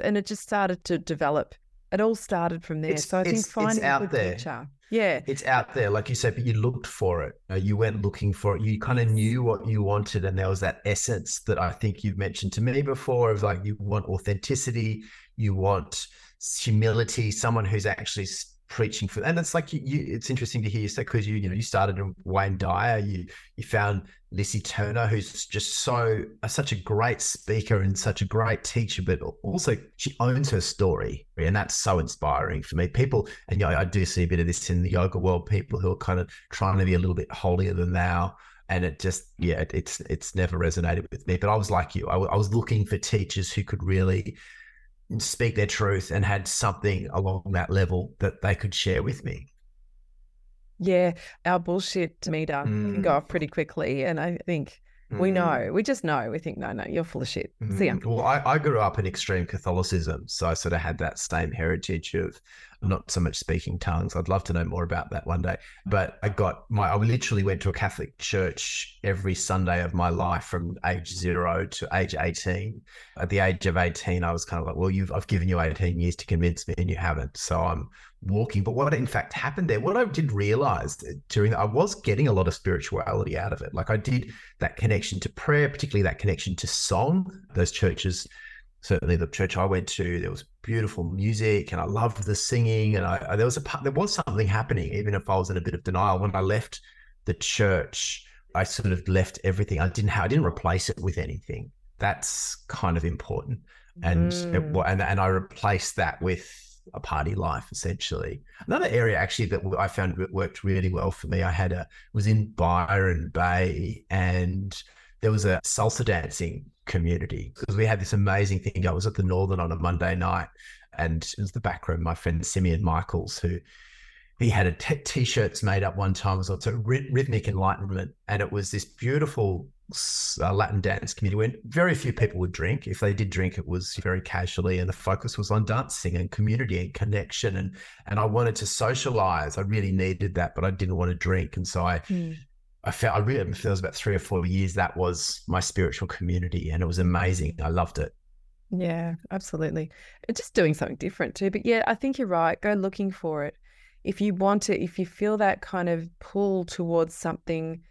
And it just started to develop. It all started from there. It's, so I think finding a good there. teacher. Yeah. It's out there, like you said, but you looked for it. You went looking for it. You kind of knew what you wanted. And there was that essence that I think you've mentioned to me before of like you want authenticity, you want humility, someone who's actually preaching for and it's like you, you it's interesting to hear you say because you you know you started in Wayne Dyer you you found Lissy Turner who's just so uh, such a great speaker and such a great teacher but also she owns her story and that's so inspiring for me. People and you know, I do see a bit of this in the yoga world people who are kind of trying to be a little bit holier than thou and it just yeah it's it's never resonated with me. But I was like you I, I was looking for teachers who could really speak their truth and had something along that level that they could share with me. Yeah, our bullshit meter mm. can go off pretty quickly. And I think we mm. know, we just know. We think, no, no, you're full of shit. Mm. See ya. Well, I, I, grew up in extreme Catholicism, so I sort of had that same heritage of not so much speaking tongues. I'd love to know more about that one day. But I got my, I literally went to a Catholic church every Sunday of my life from age zero to age 18. At the age of 18, I was kind of like, well, you've, I've given you 18 years to convince me and you haven't. So I'm walking. But what in fact happened there, what I did realize during that, I was getting a lot of spirituality out of it. Like I did that connection to prayer, particularly that connection to song. Those churches, certainly the church I went to, there was beautiful music and I loved the singing. And I, there was a there was something happening, even if I was in a bit of denial. When I left the church, I sort of left everything. I didn't have, I didn't replace it with anything. That's kind of important. And mm. it, and and I replaced that with a party life essentially. Another area actually that I found worked really well for me. I had a was in Byron Bay and there was a salsa dancing community because we had this amazing thing. I was at the Northern on a Monday night and it was the back room. My friend Simeon Michaels, who he had a t- t-shirts made up one time. It was also rhythmic enlightenment, and it was this beautiful uh, Latin dance community when very few people would drink. If they did drink, it was very casually, and the focus was on dancing and community and connection. And and I wanted to socialize. I really needed that, but I didn't want to drink, and so I. Mm. I felt I really felt it was about three or four years that was my spiritual community and it was amazing. I loved it. Yeah, absolutely. Just doing something different too. But yeah, I think you're right. Go looking for it. If you want to, if you feel that kind of pull towards something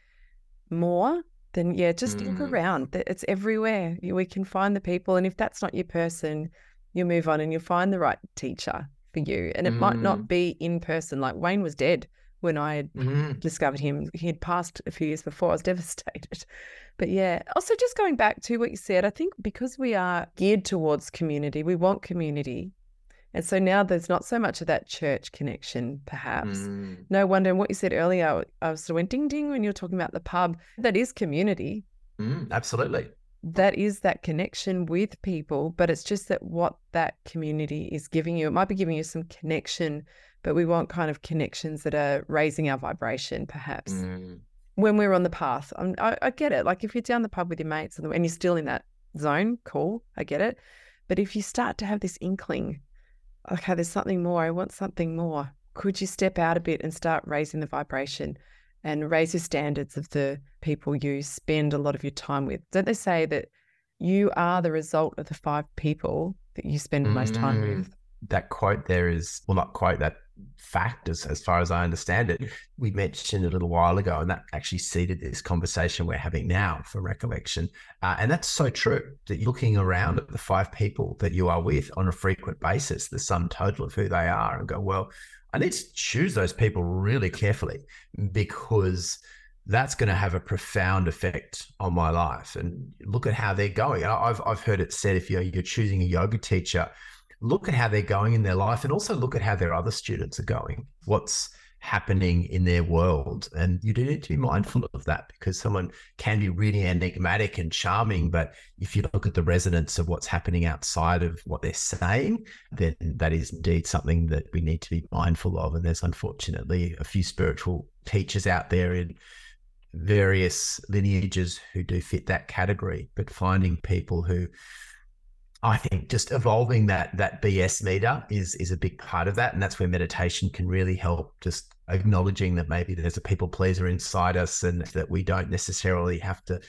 more, then yeah, just mm. look around. It's everywhere. We can find the people. And if that's not your person, you move on and you'll find the right teacher for you. And it mm. might not mm. be in person. Like Wayne was dead when I mm. discovered him. He had passed a few years before. I was devastated. But yeah, also just going back to what you said, I think because we are geared towards community, we want community. And so now there's not so much of that church connection, perhaps. Mm. No wonder. And what you said earlier, I was sort of went ding ding when you were talking about the pub. That is community. Mm, absolutely. That is that connection with people, but it's just that what that community is giving you. It might be giving you some connection, but we want kind of connections that are raising our vibration, perhaps. Mm. When we're on the path, I, I get it. Like if you're down the pub with your mates and you're still in that zone, cool, I get it. But if you start to have this inkling okay, there's something more. I want something more. Could you step out a bit and start raising the vibration and raise your standards of the people you spend a lot of your time with? Don't they say that you are the result of the five people that you spend the most time mm. with? That quote there is, well, not quote, that fact as, as far as I understand it. We mentioned a little while ago, and that actually seeded this conversation we're having now for recollection. Uh, and that's so true that looking around at the five people that you are with on a frequent basis, the sum total of who they are, and go, well, I need to choose those people really carefully because that's going to have a profound effect on my life. And look at how they're going. I've, I've heard it said if you're, you're choosing a yoga teacher, look at how they're going in their life and also look at how their other students are going. What's happening in their world. And you do need to be mindful of that because someone can be really enigmatic and charming. But if you look at the resonance of what's happening outside of what they're saying, then that is indeed something that we need to be mindful of. And there's unfortunately a few spiritual teachers out there in various lineages who do fit that category, but finding people who I think just evolving that that BS meter is is a big part of that, and that's where meditation can really help. Just acknowledging that maybe there's a people pleaser inside us, and that we don't necessarily have to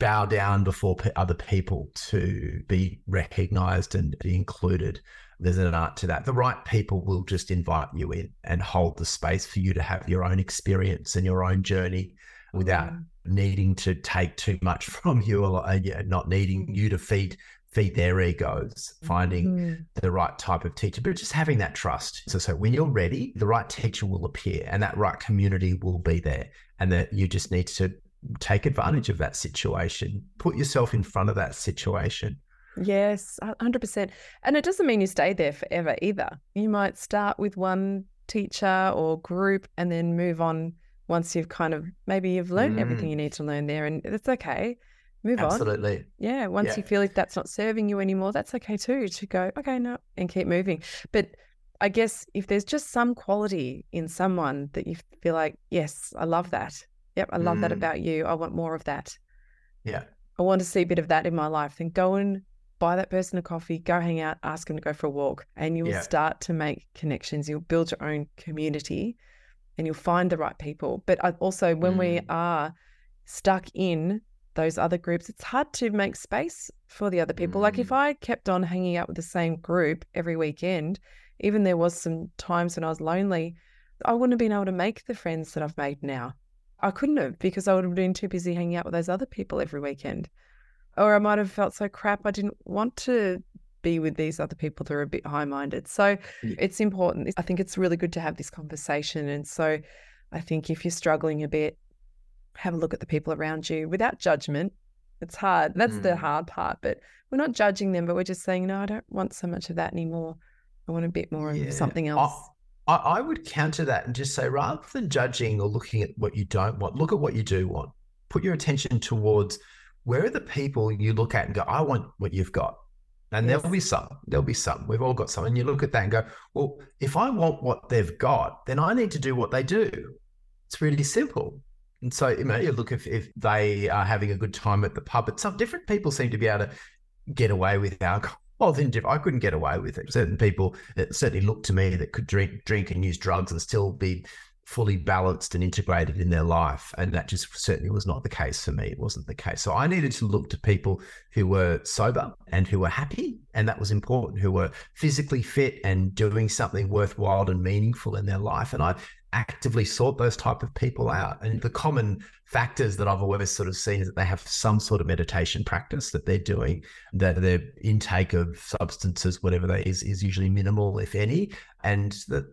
bow down before other people to be recognized and be included. There's an art to that. The right people will just invite you in and hold the space for you to have your own experience and your own journey without mm. needing to take too much from you or uh, not needing you to feed feed their egos, finding mm. the right type of teacher, but just having that trust. So, so when you're ready, the right teacher will appear and that right community will be there. And that you just need to take advantage of that situation, put yourself in front of that situation. Yes, 100%. And it doesn't mean you stay there forever either. You might start with one teacher or group and then move on once you've kind of maybe you've learned mm. everything you need to learn there and it's okay move on. Absolutely. Yeah. Once Yeah. you feel like that's not serving you anymore, that's okay too to go, okay, no, and keep moving. But I guess if there's just some quality in someone that you feel like, yes, I love that. Yep, I love that Mm. about you. I want more of that. Yeah. I want to see a bit of that in my life. Then go and buy that person a coffee, go hang out, ask them to go for a walk, and you will Yeah. start to make connections. You'll build your own community and you'll find the right people. But also, when we Mm. are stuck in those other groups, it's hard to make space for the other people. Like if Mm. I kept on hanging out with the same group every weekend, even there was some times when I was lonely, I wouldn't have been able to make the friends that I've made now. I couldn't have because I would have been too busy hanging out with those other people every weekend. Or I might have felt so crap I didn't want to be with these other people that are a bit high minded. So Yeah. it's important. I think it's really good to have this conversation. And so I think if you're struggling a bit, have a look at the people around you without judgment. It's hard. That's the Mm. hard part. But we're not judging them, but we're just saying, no, I don't want so much of that anymore. I want a bit more Yeah. of something else. I, I would counter that and just say rather than judging or looking at what you don't want, look at what you do want. Put your attention towards where are the people you look at and go, I want what you've got. And Yes. there'll be some, there'll be some. We've all got some. And you look at that and go, well, if I want what they've got, then I need to do what they do. It's really simple. And so, you know, look if, if they are having a good time at the pub, but some different people seem to be able to get away with alcohol. Than diff- I couldn't get away with it. Certain people that certainly looked to me that could drink, drink and use drugs and still be fully balanced and integrated in their life. And that just certainly was not the case for me. It wasn't the case. So I needed to look to people who were sober and who were happy. And that was important, who were physically fit and doing something worthwhile and meaningful in their life. And I actively sought those type of people out. And the common factors that I've always sort of seen is that they have some sort of meditation practice that they're doing, that their intake of substances, whatever that is, is usually minimal, if any. And that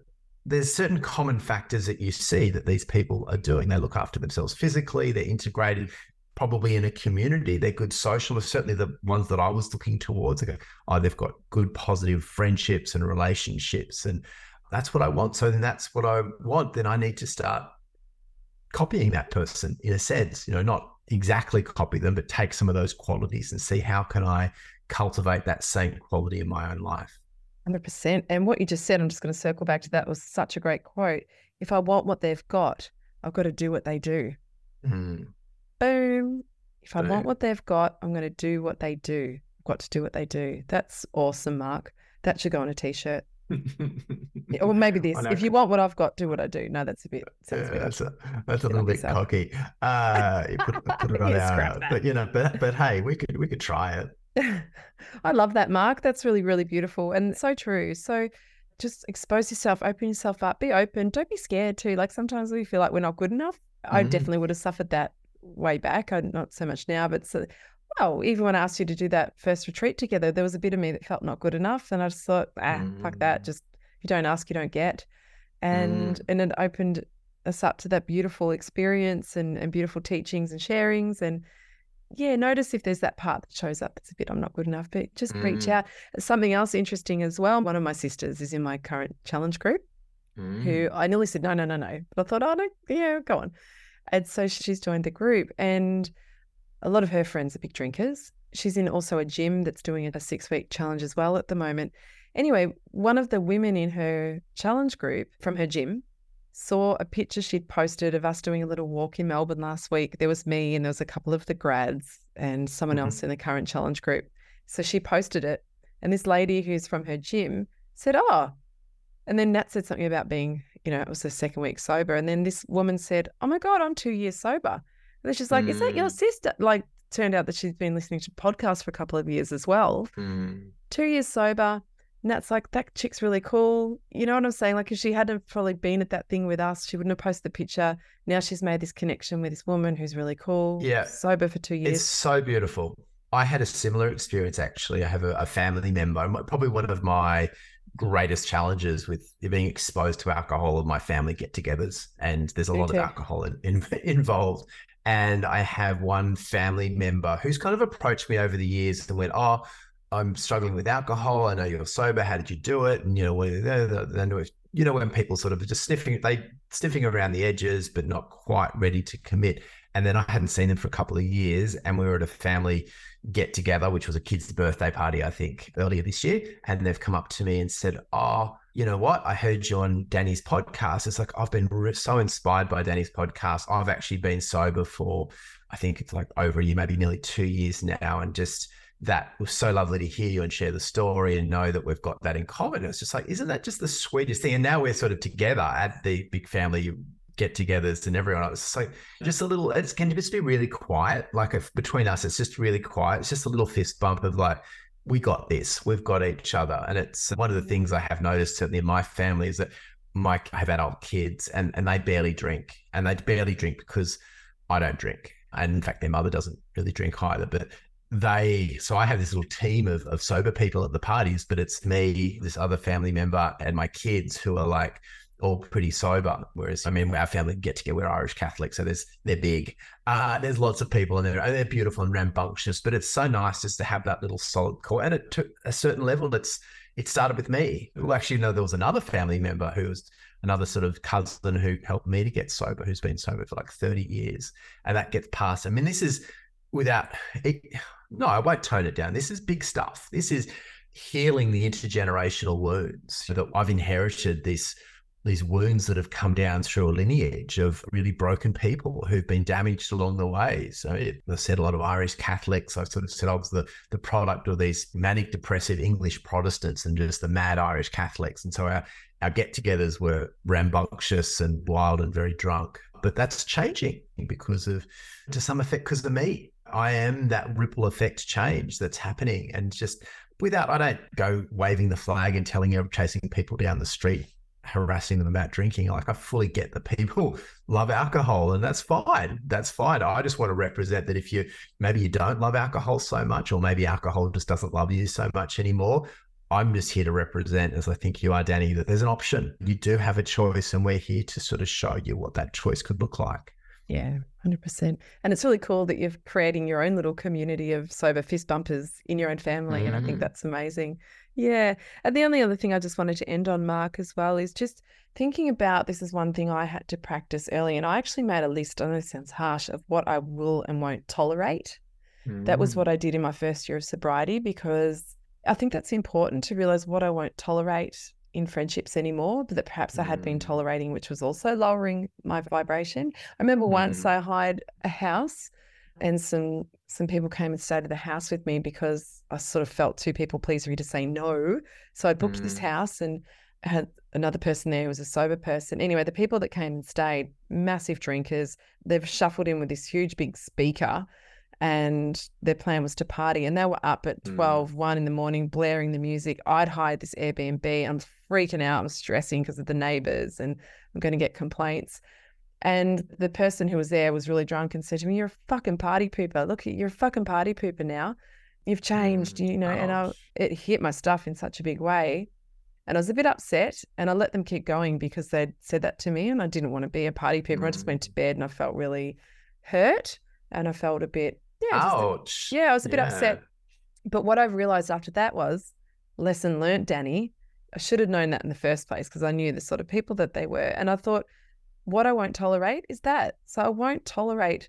there's certain common factors that you see that these people are doing. They look after themselves physically, they're integrated probably in a community. They're good socialists, certainly the ones that I was looking towards. I go, oh, they've got good positive friendships and relationships. And that's what I want. So then that's what I want. Then I need to start copying that person in a sense, you know, not exactly copy them, but take some of those qualities and see how can I cultivate that same quality in my own life. 100%. And what you just said, I'm just going to circle back to that, was such a great quote. If I want what they've got, I've got to do what they do. Mm. Boom. If I Boom. want what they've got, I'm going to do what they do. I've got to do what they do. That's awesome, Mark. That should go on a t shirt. Or maybe this. If you want what I've got, do what I do. No, that's a bit, sounds Yeah, that's a, that's a little bit yourself. cocky. Uh, you put, put it on our, but you know, but but hey, we could we could try it. I love that, Mark. That's really, really beautiful and so true. So just expose yourself, open yourself up, be open. Don't be scared too. Like sometimes we feel like we're not good enough. I Mhm. definitely would have suffered that way back. I not so much now, but so well, even when I asked you to do that first retreat together, there was a bit of me that felt not good enough. And I just thought, ah, fuck that. Mm. Just if you don't ask, you don't get. And and it opened us up to that beautiful experience and, and beautiful teachings and sharings and yeah, notice if there's that part that shows up. It's a bit, I'm not good enough, but just reach Mm. out. Something else interesting as well. One of my sisters is in my current challenge group Mm. who I nearly said, no, no, no, no. But I thought, oh, no, yeah, go on. And so she's joined the group and a lot of her friends are big drinkers. She's in also a gym that's doing a six week challenge as well at the moment. Anyway, one of the women in her challenge group from her gym saw a picture she'd posted of us doing a little walk in Melbourne last week. There was me and there was a couple of the grads and someone Mhm. else in the current challenge group. So she posted it. And this lady who's from her gym said, Oh, and then Nat said something about being, you know, it was the second week sober. And then this woman said, Oh my God, I'm two years sober. And she's like, Is that your Mm. sister? Like, turned out that she's been listening to podcasts for a couple of years as well. Mm. Two years sober. And that's like, That chick's really cool. You know what I'm saying? Like, if she hadn't probably been at that thing with us, she wouldn't have posted the picture. Now she's made this connection with this woman who's really cool. Yeah. Sober for two years. It's so beautiful. I had a similar experience actually. I have a, a family member, probably one of my greatest challenges with being exposed to alcohol of my family get-togethers, and there's a Me lot too. of alcohol in, in, involved. And I have one family member who's kind of approached me over the years and went, "Oh, I'm struggling with alcohol. I know you're sober. How did you do it?" And you know, when- uh, if- you know when people sort of just sniffing, they sniffing around the edges, but not quite ready to commit. And then I hadn't seen them for a couple of years. And we were at a family get together, which was a kid's birthday party, I think, earlier this year. And they've come up to me and said, Oh, you know what? I heard you on Danny's podcast. It's like, I've been so inspired by Danny's podcast. I've actually been sober for, I think it's like over a year, maybe nearly two years now. And just, that was so lovely to hear you and share the story and know that we've got that in common. It's just like, isn't that just the sweetest thing? And now we're sort of together at the big family get-togethers and everyone else. Like just a little. It can just be really quiet. Like if between us, it's just really quiet. It's just a little fist bump of like, we got this. We've got each other. And it's one of the things I have noticed certainly in my family is that my I have adult kids and and they barely drink, and they barely drink because I don't drink. And in fact, their mother doesn't really drink either. But they so I have this little team of, of sober people at the parties, but it's me, this other family member, and my kids who are like all pretty sober. Whereas I mean our family get together, we're Irish Catholic, so there's they're big. Uh, there's lots of people and they're they're beautiful and rambunctious, but it's so nice just to have that little solid core. And took a certain level it's it started with me. Well, actually, no, there was another family member who was another sort of cousin who helped me to get sober, who's been sober for like 30 years. And that gets passed. I mean, this is without it, no, I won't tone it down. This is big stuff. This is healing the intergenerational wounds that I've inherited this these wounds that have come down through a lineage of really broken people who've been damaged along the way. So I said a lot of Irish Catholics. I sort of said I was the, the product of these manic depressive English Protestants and just the mad Irish Catholics. And so our, our get-togethers were rambunctious and wild and very drunk. But that's changing because of, to some effect, because of me. I am that ripple effect change that's happening. And just without, I don't go waving the flag and telling you chasing people down the street, harassing them about drinking. Like I fully get the people love alcohol and that's fine. That's fine. I just want to represent that if you maybe you don't love alcohol so much, or maybe alcohol just doesn't love you so much anymore. I'm just here to represent, as I think you are, Danny, that there's an option. You do have a choice, and we're here to sort of show you what that choice could look like. Yeah, 100%. And it's really cool that you're creating your own little community of sober fist bumpers in your own family. Mm. And I think mm. that's amazing. Yeah. And the only other thing I just wanted to end on, Mark, as well, is just thinking about this is one thing I had to practice early. And I actually made a list, I know it sounds harsh, of what I will and won't tolerate. Mm. That was what mm. I did in my first year of sobriety because I think that's important to realize what I won't tolerate in friendships anymore but that perhaps I had been mm. tolerating, which was also lowering my vibration. I remember mm. once I hired a house and some some people came and stayed at the house with me because I sort of felt too people pleasery to say no. So I booked mm. this house and had another person there who was a sober person. Anyway, the people that came and stayed, massive drinkers, they've shuffled in with this huge big speaker and their plan was to party and they were up at 12 mm. 1 in the morning blaring the music i'd hired this airbnb i'm freaking out i'm stressing because of the neighbors and i'm going to get complaints and the person who was there was really drunk and said to me you're a fucking party pooper look you're a fucking party pooper now you've changed mm. you know and I, it hit my stuff in such a big way and I was a bit upset and I let them keep going because they'd said that to me and I didn't want to be a party pooper. Mm. I just went to mm. bed and I felt really hurt and I felt a bit yeah, Ouch. A, yeah, I was a bit yeah. upset. But what I've realized after that was lesson learnt, Danny. I should have known that in the first place because I knew the sort of people that they were. And I thought, what I won't tolerate is that. So I won't tolerate.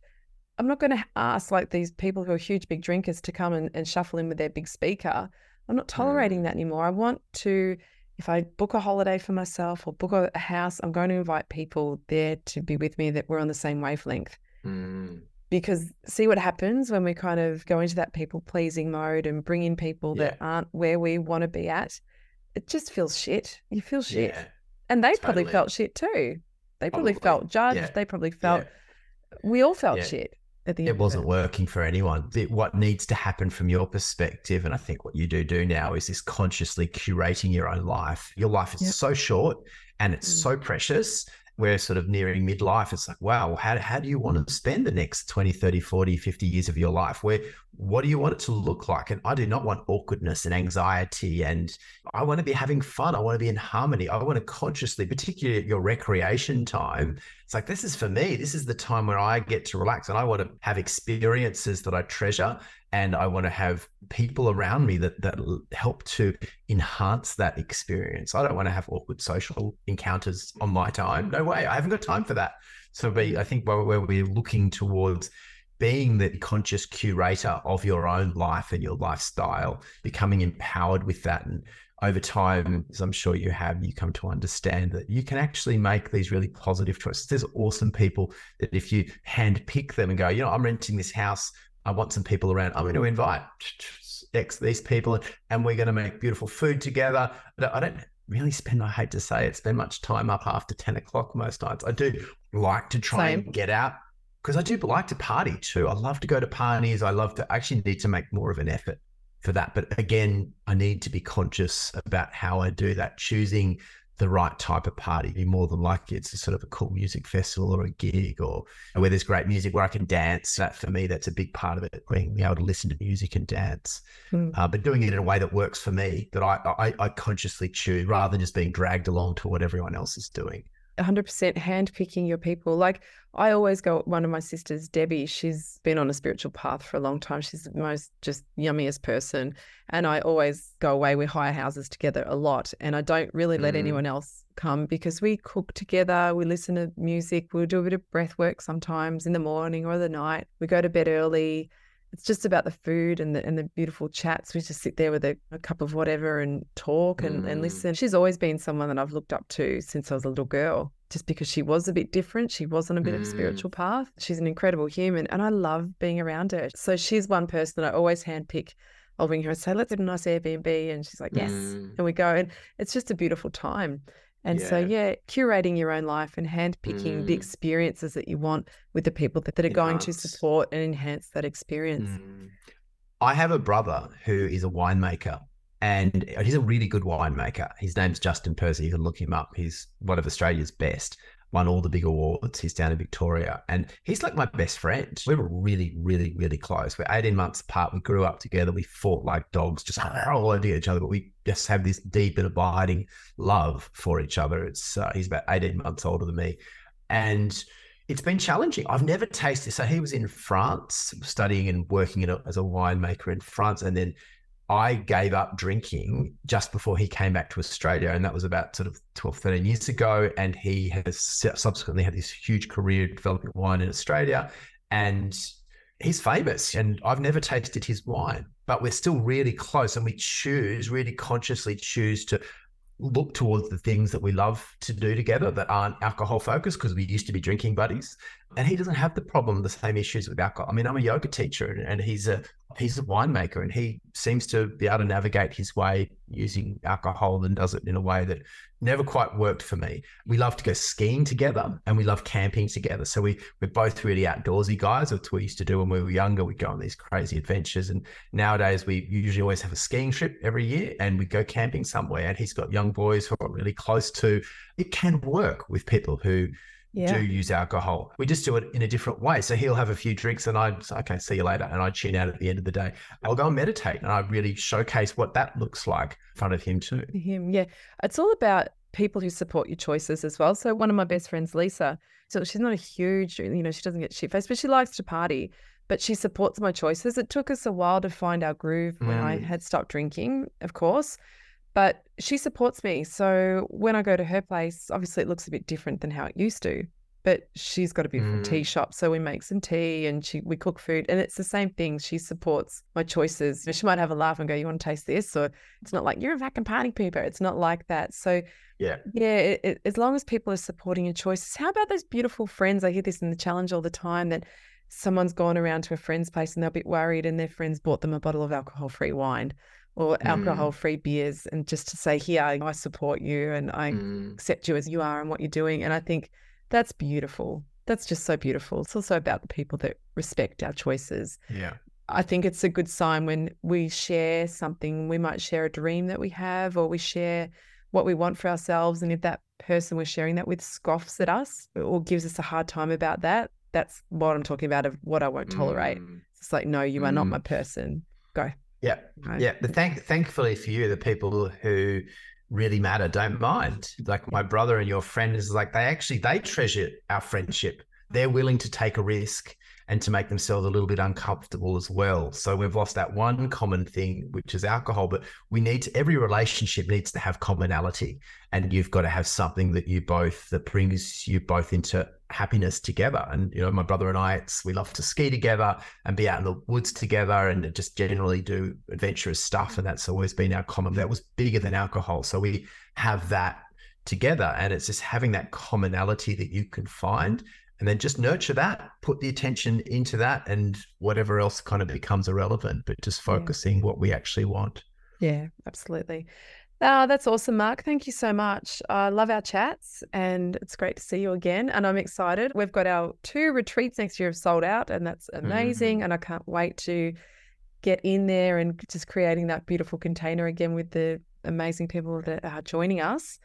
I'm not going to ask like these people who are huge big drinkers to come and, and shuffle in with their big speaker. I'm not tolerating mm. that anymore. I want to, if I book a holiday for myself or book a, house, I'm going to invite people there to be with me that we're on the same wavelength. Mm because see what happens when we kind of go into that people pleasing mode and bring in people yeah. that aren't where we want to be at it just feels shit you feel shit yeah, and they totally. probably felt shit too they probably, probably. felt judged yeah. they probably felt we all felt shit at the it wasn't it. working for anyone what needs to happen from your perspective and i think what you do do now is this consciously curating your own life your life is yep. so short and it's mm. so precious we're sort of nearing midlife it's like wow how, how do you want to spend the next 20 30 40 50 years of your life? Where what do you want it to look like? And i do not want awkwardness and anxiety and i want to be having fun i want to be in harmony i want to consciously particularly your recreation time it's like this is for me this is the time where i get to relax and i want to have experiences that i treasure and I want to have people around me that that help to enhance that experience. I don't want to have awkward social encounters on my time. No way. I haven't got time for that. So we, I think where, where we're looking towards being the conscious curator of your own life and your lifestyle, becoming empowered with that. And over time, as I'm sure you have, you come to understand that you can actually make these really positive choices. There's awesome people that if you hand pick them and go, you know, I'm renting this house I want some people around. I'm going to invite X these people, and we're going to make beautiful food together. I don't really spend. I hate to say it, spend much time up after ten o'clock most nights. I do like to try Same. and get out because I do like to party too. I love to go to parties. I love to actually need to make more of an effort for that. But again, I need to be conscious about how I do that, choosing the right type of party. More than likely, it's a sort of a cool music festival or a gig or where there's great music where I can dance. That for me, that's a big part of it, being able to listen to music and dance. Mm. Uh, but doing it in a way that works for me, that I, I, I consciously choose rather than just being dragged along to what everyone else is doing. 100% handpicking your people. Like I always go, one of my sisters, Debbie, she's been on a spiritual path for a long time. She's the most just yummiest person. And I always go away. We hire houses together a lot. And I don't really let mm. anyone else come because we cook together. We listen to music. We'll do a bit of breath work sometimes in the morning or the night. We go to bed early it's just about the food and the and the beautiful chats. We just sit there with a, a cup of whatever and talk and, mm. and listen. She's always been someone that I've looked up to since I was a little girl, just because she was a bit different. She was on a bit mm. of a mm. spiritual path. She's an incredible human and I love being around her. So she's one person that I always handpick. I'll ring her and say, let's have a nice Airbnb. And she's like, yes. Mm. And we go. And it's just a beautiful time. And yeah. so, yeah, curating your own life and handpicking mm. the experiences that you want with the people that, that are enhance. going to support and enhance that experience. Mm. I have a brother who is a winemaker and he's a really good winemaker. His name's Justin Purser. You can look him up. He's one of Australia's best won all the big awards. He's down in Victoria and he's like my best friend. We were really, really, really close. We're 18 months apart. We grew up together. We fought like dogs, just all over each other, but we just have this deep and abiding love for each other. It's uh, He's about 18 months older than me. And it's been challenging. I've never tasted. So he was in France studying and working a, as a winemaker in France. And then I gave up drinking just before he came back to Australia. And that was about sort of 12, 13 years ago. And he has subsequently had this huge career developing wine in Australia. And he's famous. And I've never tasted his wine, but we're still really close. And we choose, really consciously choose to look towards the things that we love to do together that aren't alcohol focused because we used to be drinking buddies. And he doesn't have the problem, the same issues with alcohol. I mean, I'm a yoga teacher and he's a he's a winemaker and he seems to be able to navigate his way using alcohol and does it in a way that never quite worked for me. We love to go skiing together and we love camping together. So we we're both really outdoorsy guys. That's what we used to do when we were younger. We'd go on these crazy adventures. And nowadays we usually always have a skiing trip every year and we go camping somewhere. And he's got young boys who are really close to it can work with people who yeah. do use alcohol. We just do it in a different way. So he'll have a few drinks and I'd say, okay, see you later. And I tune out at the end of the day. I'll go and meditate and I really showcase what that looks like in front of him too. Him, yeah. It's all about people who support your choices as well. So one of my best friends, Lisa, so she's not a huge, you know, she doesn't get shit faced, but she likes to party. But she supports my choices. It took us a while to find our groove when mm. I had stopped drinking, of course but she supports me. So when I go to her place, obviously it looks a bit different than how it used to. But she's got a beautiful mm. tea shop, so we make some tea and she we cook food, and it's the same thing. She supports my choices. She might have a laugh and go, "You want to taste this?" Or it's not like you're a vacuum party pooper. It's not like that. So yeah, yeah. It, it, as long as people are supporting your choices, how about those beautiful friends? I hear this in the challenge all the time that someone's gone around to a friend's place and they're a bit worried, and their friends bought them a bottle of alcohol-free wine or mm. alcohol free beers and just to say, here, I support you and I mm. accept you as you are and what you're doing. And I think that's beautiful. That's just so beautiful. It's also about the people that respect our choices. Yeah. I think it's a good sign when we share something. We might share a dream that we have, or we share what we want for ourselves. And if that person we're sharing that with scoffs at us or gives us a hard time about that, that's what I'm talking about of what I won't tolerate. Mm. It's like, no, you are not mm. my person. Go. Yeah, right? yeah. But thank, thankfully for you, the people who really matter don't mind. Like my brother and your friend is like they actually they treasure our friendship. They're willing to take a risk and to make themselves a little bit uncomfortable as well. So we've lost that one common thing, which is alcohol, but we need to, every relationship needs to have commonality. And you've got to have something that you both, that brings you both into happiness together. And, you know, my brother and I, it's, we love to ski together and be out in the woods together and just generally do adventurous stuff. And that's always been our common, that was bigger than alcohol. So we have that together. And it's just having that commonality that you can find and then just nurture that, put the attention into that, and whatever else kind of becomes irrelevant, but just focusing yeah. what we actually want. Yeah, absolutely. Oh, that's awesome, Mark. Thank you so much. I love our chats and it's great to see you again. And I'm excited. We've got our two retreats next year have sold out, and that's amazing. Mm-hmm. And I can't wait to get in there and just creating that beautiful container again with the amazing people that are joining us.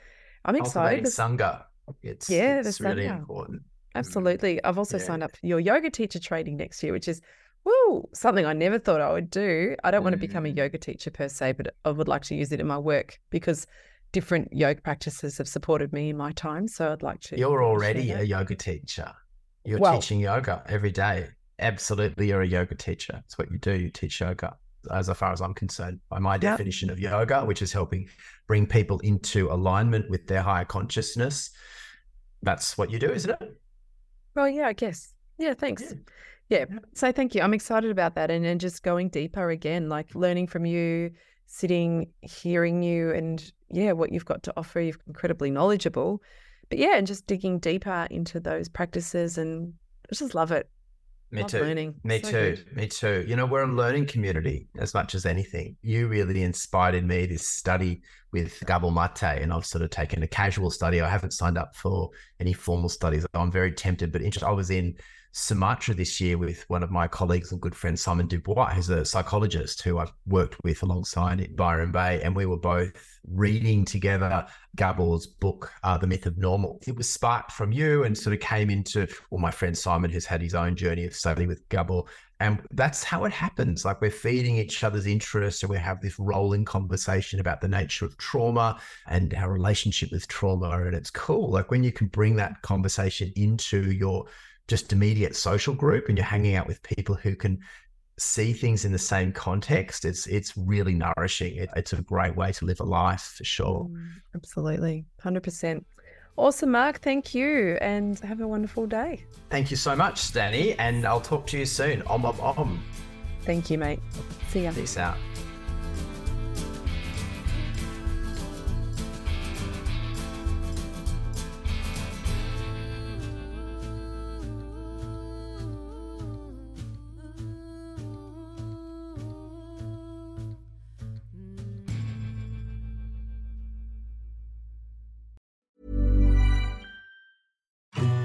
I'm excited. Sangha. It's, yeah, it's really important. Absolutely. I've also yeah. signed up for your yoga teacher training next year, which is woo, something I never thought I would do. I don't mm. want to become a mm. yoga teacher per se, but I would like to use it in my work because different yoga practices have supported me in my time. So I'd like to. You're already a yoga teacher. You're well, teaching yoga every day. Absolutely, you're a yoga teacher. It's what you do. You teach yoga, as far as I'm concerned, by my definition of yoga, which is helping bring people into alignment with their higher consciousness. That's what you do, isn't it? Well, yeah, I guess. Yeah, thanks. Yeah. Yeah. So thank you. I'm excited about that and, and just going deeper again, like learning from you, sitting, hearing you, and yeah, what you've got to offer. You're incredibly knowledgeable. But yeah, and just digging deeper into those practices and I just love it. Me Love too. Learning. Me so too. Good. Me too. You know, we're a learning community as much as anything. You really inspired in me this study with Gabor Mate, and I've sort of taken a casual study. I haven't signed up for any formal studies. I'm very tempted, but. I was in Sumatra this year with one of my colleagues and good friend Simon Dubois, who's a psychologist who I've worked with alongside at Byron Bay, and we were both reading together Gabor's book, uh, The Myth of Normal. It was sparked from you and sort of came into, well, my friend Simon has had his own journey of study with Gabor. And that's how it happens. Like we're feeding each other's interests and we have this rolling conversation about the nature of trauma and our relationship with trauma. And it's cool. Like when you can bring that conversation into your just immediate social group and you're hanging out with people who can see things in the same context it's it's really nourishing. It, it's a great way to live a life for sure. Mm, absolutely. 100% awesome mark. Thank you and have a wonderful day. Thank you so much stanny and i'll talk to you soon. Om om om. Thank you mate. See ya. Peace out